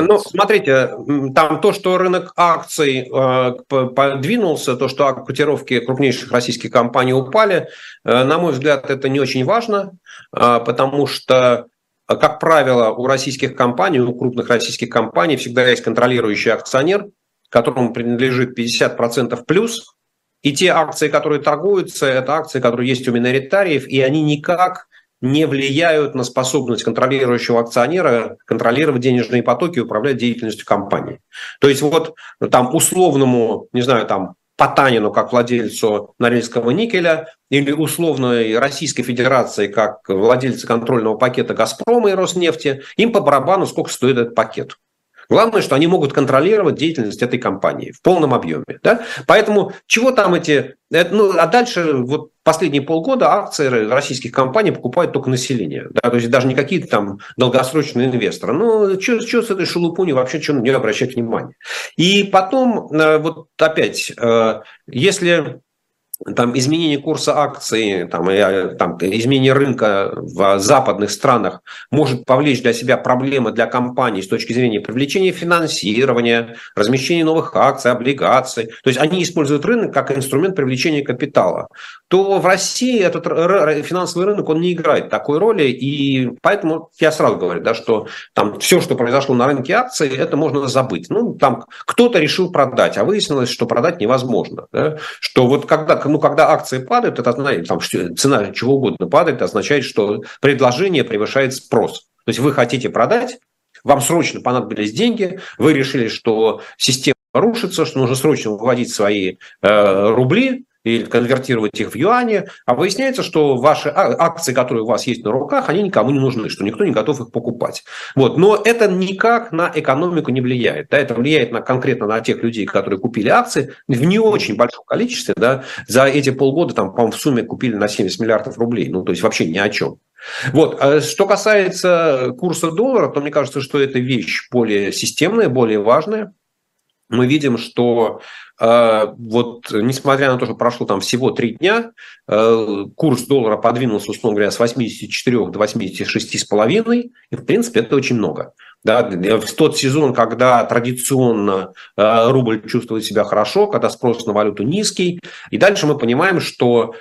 Ну, смотрите, там то, что рынок акций э, подвинулся, то, что котировки крупнейших российских компаний упали, э, на мой взгляд, это не очень важно, э, потому что, как правило, у российских компаний, у крупных российских компаний всегда есть контролирующий акционер, которому принадлежит 50% плюс, и те акции, которые торгуются, это акции, которые есть у миноритариев, и они никак не влияют на способность контролирующего акционера контролировать денежные потоки и управлять деятельностью компании. То есть вот там условному, не знаю, там Потанину как владельцу Норильского никеля или условной Российской Федерации как владельца контрольного пакета «Газпрома» и «Роснефти», им по барабану сколько стоит этот пакет. Главное, что они могут контролировать деятельность этой компании в полном объеме. Да? Поэтому чего там эти... Ну, а дальше вот последние полгода акции российских компаний покупают только население. Да? То есть даже не какие-то там долгосрочные инвесторы. Ну, что, с этой шелупуней вообще что на нее обращать внимание? И потом, э, вот опять, э, если там изменение курса акций, там, и, там, изменение рынка в западных странах может повлечь для себя проблемы для компаний с точки зрения привлечения финансирования, размещения новых акций, облигаций. То есть они используют рынок как инструмент привлечения капитала. То в России этот финансовый рынок, он не играет такой роли. И поэтому я сразу говорю, да, что там все, что произошло на рынке акций, это можно забыть. Ну, там кто-то решил продать, а выяснилось, что продать невозможно. Да? Что вот когда ну, когда акции падают, это означает, там, цена чего угодно падает, означает, что предложение превышает спрос. То есть вы хотите продать, вам срочно понадобились деньги, вы решили, что система рушится, что нужно срочно выводить свои э, рубли, или конвертировать их в юани, а выясняется, что ваши а, акции, которые у вас есть на руках, они никому не нужны, что никто не готов их покупать. Вот. Но это никак на экономику не влияет. Да? Это влияет на, конкретно на тех людей, которые купили акции в не очень большом количестве. Да? За эти полгода, там, по-моему, в сумме купили на 70 миллиардов рублей. Ну, то есть вообще ни о чем. Вот. А что касается курса доллара, то мне кажется, что это вещь более системная, более важная. Мы видим, что а, вот несмотря на то, что прошло там всего три дня, а, курс доллара подвинулся, условно говоря, с 84 до 86,5, и в принципе это очень много. Да, в тот сезон, когда традиционно а, рубль чувствует себя хорошо, когда спрос на валюту низкий, и дальше мы понимаем, что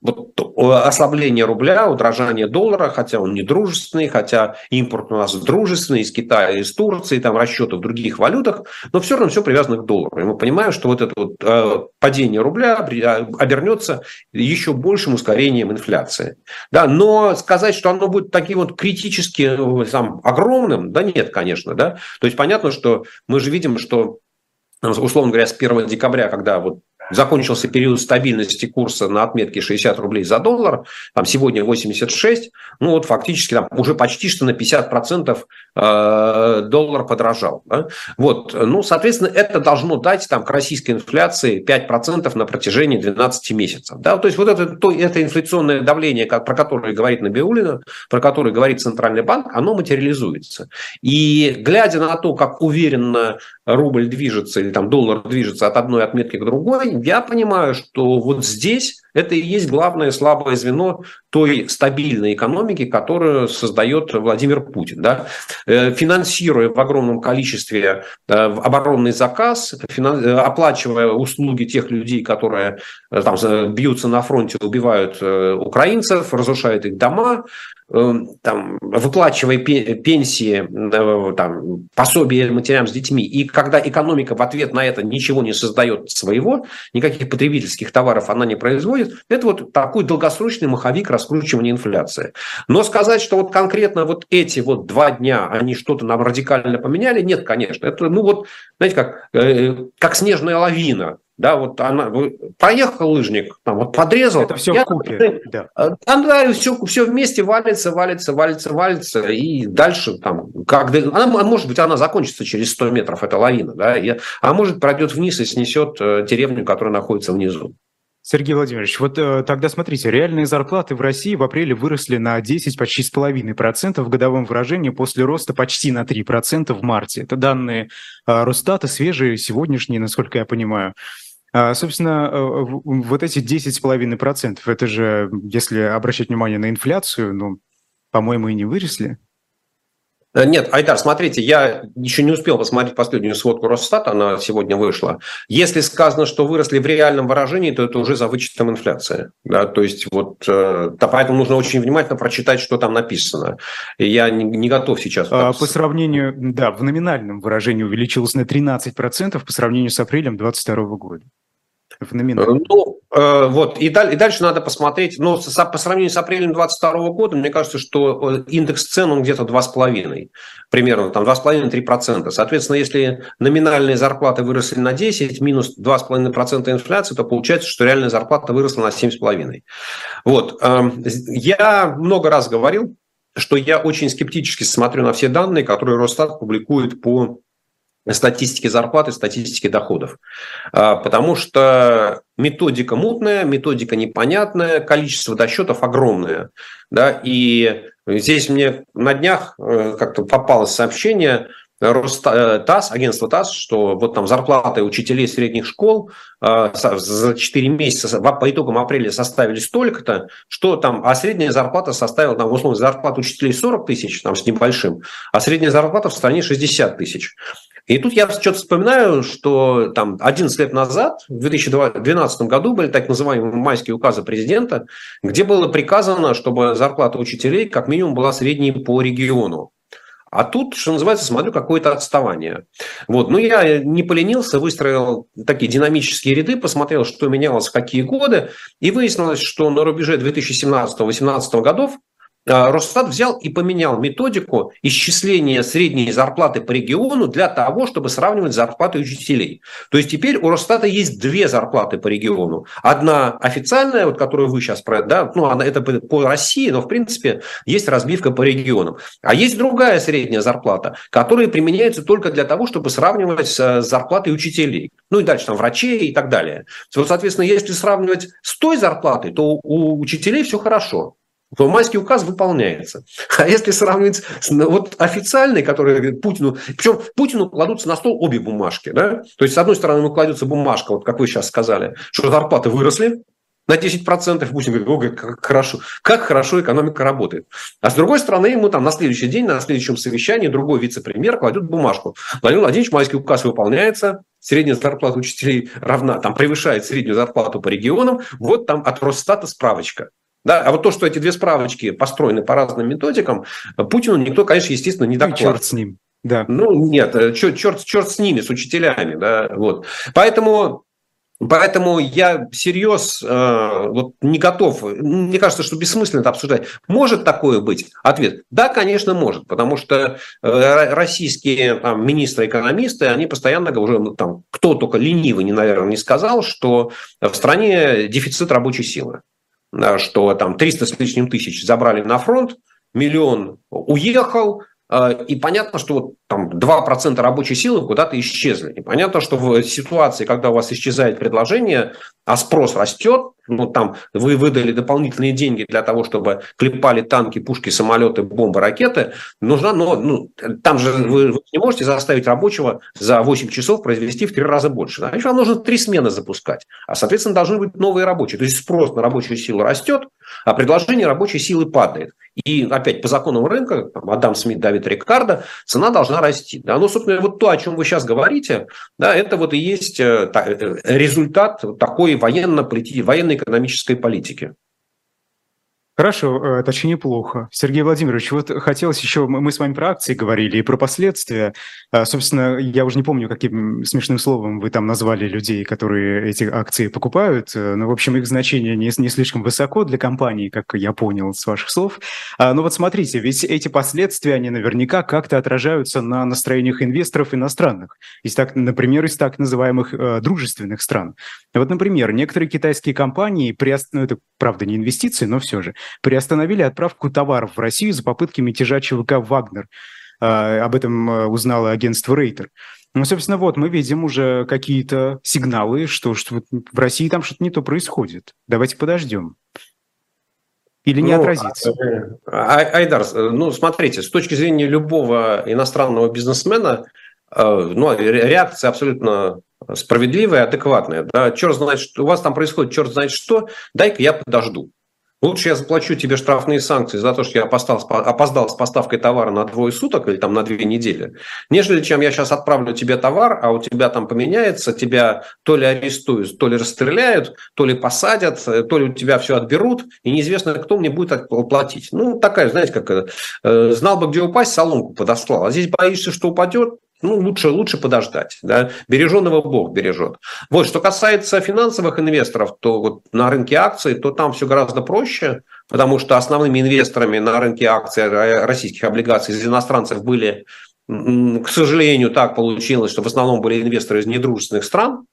вот ослабление рубля, удорожание доллара, хотя он не дружественный, хотя импорт у нас дружественный из Китая, из Турции, там расчеты в других валютах, но все равно все привязано к доллару. И мы понимаем, что вот это вот э, падение рубля обернется еще большим ускорением инфляции. Да, но сказать, что оно будет таким вот критически там, огромным, да нет, конечно. Да? То есть понятно, что мы же видим, что условно говоря, с 1 декабря, когда вот закончился период стабильности курса на отметке 60 рублей за доллар, там сегодня 86, ну вот фактически там уже почти что на 50% э, доллар подорожал. Да? Вот, ну, соответственно, это должно дать там к российской инфляции 5% на протяжении 12 месяцев. Да? То есть вот это, то, это инфляционное давление, как, про которое говорит Набиулина, про которое говорит Центральный банк, оно материализуется. И глядя на то, как уверенно рубль движется или там доллар движется от одной отметки к другой, я понимаю, что вот здесь это и есть главное слабое звено той стабильной экономики, которую создает Владимир Путин. Да? Э, финансируя в огромном количестве э, оборонный заказ, э, оплачивая услуги тех людей, которые там, бьются на фронте, убивают украинцев, разрушают их дома, там, выплачивая пенсии, э, там, пособия матерям с детьми, и когда экономика в ответ на это ничего не создает своего, никаких потребительских товаров она не производит, это вот такой долгосрочный маховик раскручивания инфляции. Но сказать, что вот конкретно вот эти вот два дня они что-то нам радикально поменяли, нет, конечно. Это, ну вот, знаете, как, э, как снежная лавина да, вот она, проехал лыжник, там вот подрезал. Это все я, в купе, да. Да, все, все вместе валится, валится, валится, валится, и дальше там, как, она, может быть, она закончится через 100 метров, эта лавина, да, и, а может пройдет вниз и снесет э, деревню, которая находится внизу. Сергей Владимирович, вот э, тогда смотрите, реальные зарплаты в России в апреле выросли на 10, почти с половиной процентов в годовом выражении после роста почти на 3 процента в марте. Это данные э, Росстата, свежие, сегодняшние, насколько я понимаю. Собственно, э, вот эти 10,5%, это же, если обращать внимание на инфляцию, ну, по-моему, и не выросли. Э, нет, Айдар, смотрите, я еще не успел посмотреть последнюю сводку Росстата, она сегодня вышла. Если сказано, что выросли в реальном выражении, то это уже за вычетом инфляции. Да? То есть вот, э, да, поэтому нужно очень внимательно прочитать, что там написано. И я не, не готов сейчас. А, по сравнению, да, в номинальном выражении увеличилось на 13% по сравнению с апрелем 2022 года номинальном? Ну, э, вот, и, даль, и дальше надо посмотреть, ну, с, по сравнению с апрелем 2022 года, мне кажется, что э, индекс цен, он где-то 2,5, примерно, там 2,5-3%. Соответственно, если номинальные зарплаты выросли на 10, минус 2,5% инфляции, то получается, что реальная зарплата выросла на 7,5%. Вот, э, я много раз говорил, что я очень скептически смотрю на все данные, которые Росстат публикует по статистики зарплат и статистики доходов. А, потому что методика мутная, методика непонятная, количество досчетов огромное. Да? И здесь мне на днях э, как-то попалось сообщение Роста, ТАСС, агентство ТАСС, что вот там зарплаты учителей средних школ э, за 4 месяца по итогам апреля составили столько-то, что там, а средняя зарплата составила, там, условно, зарплата учителей 40 тысяч, там, с небольшим, а средняя зарплата в стране 60 тысяч. И тут я что-то вспоминаю, что там 11 лет назад, в 2012 году, были так называемые майские указы президента, где было приказано, чтобы зарплата учителей как минимум была средней по региону. А тут, что называется, смотрю какое-то отставание. Вот. Ну, я не поленился, выстроил такие динамические ряды, посмотрел, что менялось в какие годы, и выяснилось, что на рубеже 2017-2018 годов Росстат взял и поменял методику исчисления средней зарплаты по региону для того, чтобы сравнивать зарплаты учителей. То есть теперь у Росстата есть две зарплаты по региону. Одна официальная, вот, которую вы сейчас, да, ну, она, это по России, но в принципе есть разбивка по регионам. А есть другая средняя зарплата, которая применяется только для того, чтобы сравнивать с зарплатой учителей. Ну и дальше там врачей и так далее. Вот, соответственно, если сравнивать с той зарплатой, то у учителей все хорошо то майский указ выполняется. А если сравнивать с ну, вот официальной, которая Путину... Причем Путину кладутся на стол обе бумажки. Да? То есть, с одной стороны, ему кладется бумажка, вот как вы сейчас сказали, что зарплаты выросли, на 10%, Путин говорит, как хорошо, как хорошо экономика работает. А с другой стороны, ему там на следующий день, на следующем совещании другой вице-премьер кладет бумажку. Владимир Владимирович, майский указ выполняется, средняя зарплата учителей равна, там превышает среднюю зарплату по регионам, вот там от Росстата справочка. Да? А вот то, что эти две справочки построены по разным методикам, Путину никто, конечно, естественно, не докладывает. Ну, черт с ним. Да. Ну, нет, черт, черт, черт с ними, с учителями. Да? Вот. Поэтому Поэтому я всерьез э, вот не готов. Мне кажется, что бессмысленно это обсуждать. Может такое быть? Ответ: да, конечно, может, потому что э, российские там, министры-экономисты, они постоянно уже ну, там кто только ленивый, не наверное, не сказал, что в стране дефицит рабочей силы что там 300 с лишним тысяч забрали на фронт, миллион уехал, и понятно, что вот там 2% рабочей силы куда-то исчезли. И понятно, что в ситуации, когда у вас исчезает предложение, а спрос растет, ну там вы выдали дополнительные деньги для того, чтобы клепали танки, пушки, самолеты, бомбы, ракеты, нужна, но ну, там же вы, вы не можете заставить рабочего за 8 часов произвести в три раза больше. Еще вам нужно три смены запускать, а, соответственно, должны быть новые рабочие. То есть спрос на рабочую силу растет, а предложение рабочей силы падает. И опять по законам рынка, там, Адам Смит, Давид Рикардо, цена должна расти. Да? Ну, собственно, вот то, о чем вы сейчас говорите, да, это вот и есть э, э, результат такой военно-экономической политики. Хорошо, э, очень неплохо. Сергей Владимирович, вот хотелось еще, мы с вами про акции говорили и про последствия. А, собственно, я уже не помню, каким смешным словом вы там назвали людей, которые эти акции покупают, э, но, в общем, их значение не, не слишком высоко для компании, как я понял с ваших слов. А, но вот смотрите, ведь эти последствия, они наверняка как-то отражаются на настроениях инвесторов иностранных, из так, например, из так называемых э, дружественных стран. Вот, например, некоторые китайские компании, приост... ну это, правда, не инвестиции, но все же, приостановили отправку товаров в Россию за попытки мятежа ЧВК «Вагнер». А, об этом а, узнало агентство «Рейтер». Ну, собственно, вот мы видим уже какие-то сигналы, что, что в России там что-то не то происходит. Давайте подождем. Или не ну, отразится? А, Айдар, ну, смотрите, с точки зрения любого иностранного бизнесмена, ну, реакция абсолютно справедливая, адекватная. Да? Черт знает, что у вас там происходит, черт знает что, дай-ка я подожду. Лучше я заплачу тебе штрафные санкции за то, что я опоздал, опоздал с поставкой товара на двое суток или там на две недели, нежели чем я сейчас отправлю тебе товар, а у тебя там поменяется, тебя то ли арестуют, то ли расстреляют, то ли посадят, то ли у тебя все отберут, и неизвестно, кто мне будет платить. Ну, такая, знаете, как э, знал бы, где упасть, соломку подослал. А здесь боишься, что упадет, ну, лучше, лучше подождать. Да? Береженного Бог бережет. Вот, что касается финансовых инвесторов, то вот на рынке акций, то там все гораздо проще, потому что основными инвесторами на рынке акций российских облигаций из иностранцев были, к сожалению, так получилось, что в основном были инвесторы из недружественных стран,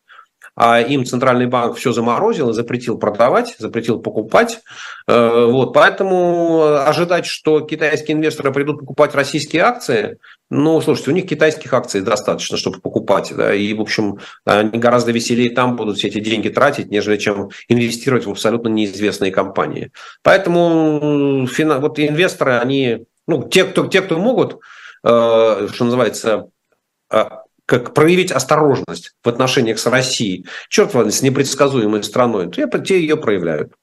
а им Центральный банк все заморозил и запретил продавать, запретил покупать. Э, вот, поэтому ожидать, что китайские инвесторы придут покупать российские акции, ну, слушайте, у них китайских акций достаточно, чтобы покупать, да, и, в общем, они гораздо веселее там будут все эти деньги тратить, нежели чем инвестировать в абсолютно неизвестные компании. Поэтому вот инвесторы, они, ну, те, кто, те, кто могут, э, что называется, э, как проявить осторожность в отношениях с Россией, черт возьми, с непредсказуемой страной, то те ее проявляют.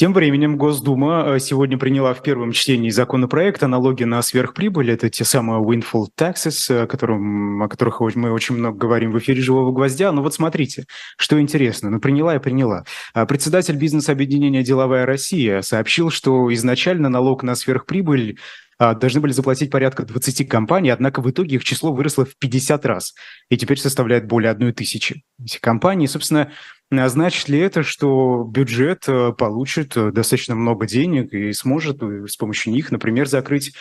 Тем временем Госдума э, сегодня приняла в первом чтении законопроект о налоге на сверхприбыль. Это те самые windfall taxes, о, котором, о которых мы очень много говорим в эфире «Живого гвоздя». Но вот смотрите, что интересно. Ну, приняла и приняла. А председатель бизнес-объединения «Деловая Россия» сообщил, что изначально налог на сверхприбыль должны были заплатить порядка 20 компаний, однако в итоге их число выросло в 50 раз и теперь составляет более одной тысячи. Эти компании, собственно, а значит ли это, что бюджет э, получит достаточно много денег и сможет э, с помощью них, например, закрыть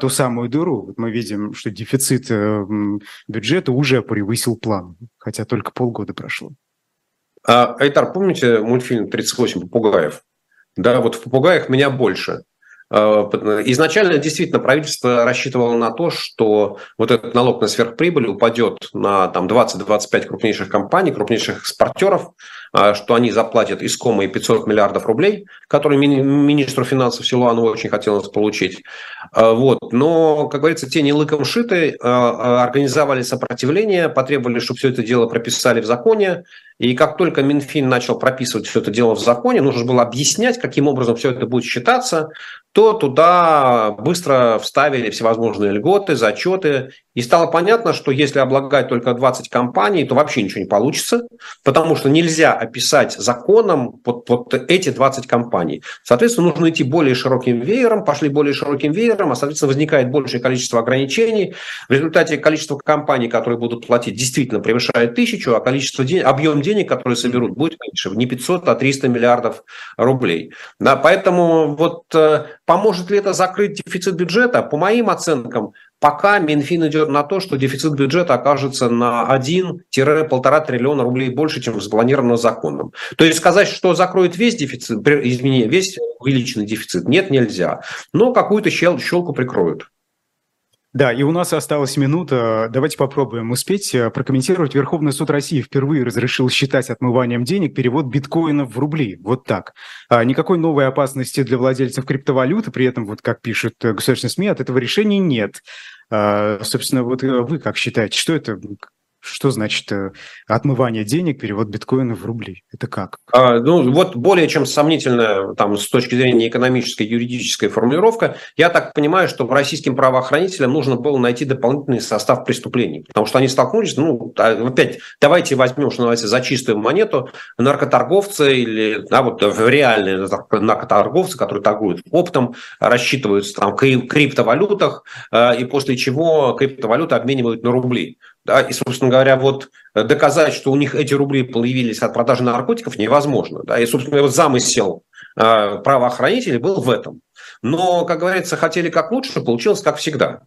ту самую дыру? Вот мы видим, что дефицит бюджета уже превысил план, хотя только полгода прошло. А, Айтар, помните мультфильм «38 попугаев»? Да, вот в попугаях меня больше – изначально действительно правительство рассчитывало на то, что вот этот налог на сверхприбыль упадет на там, 20-25 крупнейших компаний, крупнейших экспортеров, а, что они заплатят искома и 500 миллиардов рублей, которые мини- министру финансов Силуанову очень хотелось получить. А, вот. Но, как говорится, те не лыком шиты, а, организовали сопротивление, потребовали, чтобы все это дело прописали в законе, и как только Минфин начал прописывать все это дело в законе, нужно было объяснять, каким образом все это будет считаться, то туда быстро вставили всевозможные льготы, зачеты. И стало понятно, что если облагать только 20 компаний, то вообще ничего не получится, потому что нельзя описать законом вот, вот эти 20 компаний. Соответственно, нужно идти более широким веером, пошли более широким веером, а, соответственно, возникает большее количество ограничений. В результате количество компаний, которые будут платить, действительно превышает тысячу, а количество денег, объем денег, которые соберут, будет меньше. Не 500, а 300 миллиардов рублей. Да, поэтому вот э, Поможет ли это закрыть дефицит бюджета? По моим оценкам, пока Минфин идет на то, что дефицит бюджета окажется на 1-1,5 триллиона рублей больше, чем запланировано законом. То есть сказать, что закроет весь дефицит, извини, весь увеличенный дефицит, нет, нельзя. Но какую-то щел, щелку прикроют. Да, и у нас осталась минута. Давайте попробуем успеть э, прокомментировать. Верховный суд России впервые разрешил считать отмыванием денег перевод биткоинов в рубли. Вот так. А, никакой новой опасности для владельцев криптовалюты, при этом, вот как пишут э, государственные СМИ, от этого решения нет. А, собственно, вот э, вы как считаете, что это Что значит э, отмывание денег, перевод биткоина в рубли? Это как? А, ну, вот более чем сомнительная там, с точки зрения экономической, юридической формулировка. Я так понимаю, что российским правоохранителям нужно было найти дополнительный состав преступлений, потому что они столкнулись, ну, а, опять, давайте возьмем, что называется, за чистую монету наркоторговцы или, да, вот реальные наркоторговцы, которые торгуют оптом, рассчитываются там в криптовалютах, а, и после чего криптовалюты обменивают на рубли. Да, и, собственно говоря, вот доказать, что у них эти рубли появились от продажи наркотиков, невозможно. Да, и, собственно, вот замысел э, правоохранителей был в этом. Но, как говорится, хотели как лучше, получилось как всегда.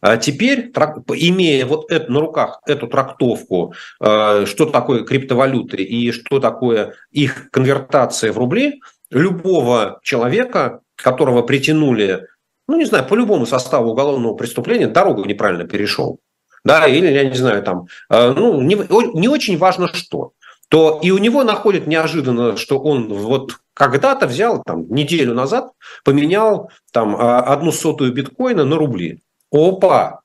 А теперь, имея вот это, на руках эту трактовку, э, что такое криптовалюты и что такое их конвертация в рубли, любого человека, которого притянули, ну, не знаю, по любому составу уголовного преступления, дорогу неправильно перешел да, или, я не знаю, там, э, ну, не, не очень важно что, то и у него находят неожиданно, что он вот когда-то взял, там, неделю назад, поменял там а, одну сотую биткоина на рубли. Опа!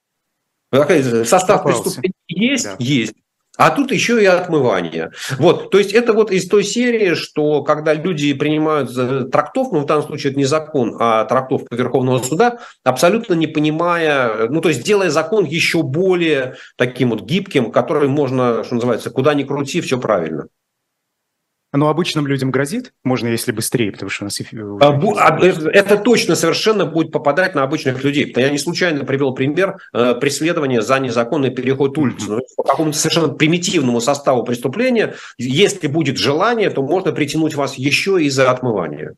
Состав преступления есть? Да. Есть. А тут еще и отмывание. Вот, то есть это вот из той серии, что когда люди принимают трактовку, ну в данном случае это не закон, а трактовка Верховного суда, абсолютно не понимая, ну то есть делая закон еще более таким вот гибким, который можно, что называется, куда ни крути, все правильно. Но обычным людям грозит? Можно, если быстрее, потому что у нас... А, а, это точно совершенно будет попадать на обычных людей. Я не случайно привел пример э, преследования за незаконный переход улицы. Mm-hmm. По какому-то совершенно примитивному составу преступления, если будет желание, то можно притянуть вас еще и за отмывание.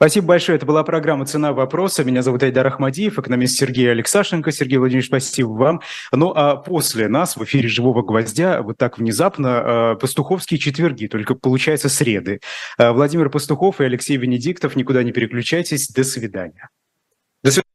Спасибо большое. Это была программа «Цена вопроса». Меня зовут Айдар Ахмадиев, экономист Сергей Алексашенко. Сергей Владимирович, спасибо вам. Ну а после нас в эфире «Живого гвоздя» вот так внезапно э, пастуховские четверги, только получается среды. Э, Владимир Пастухов и Алексей Венедиктов. Никуда не переключайтесь. До свидания. До свидания.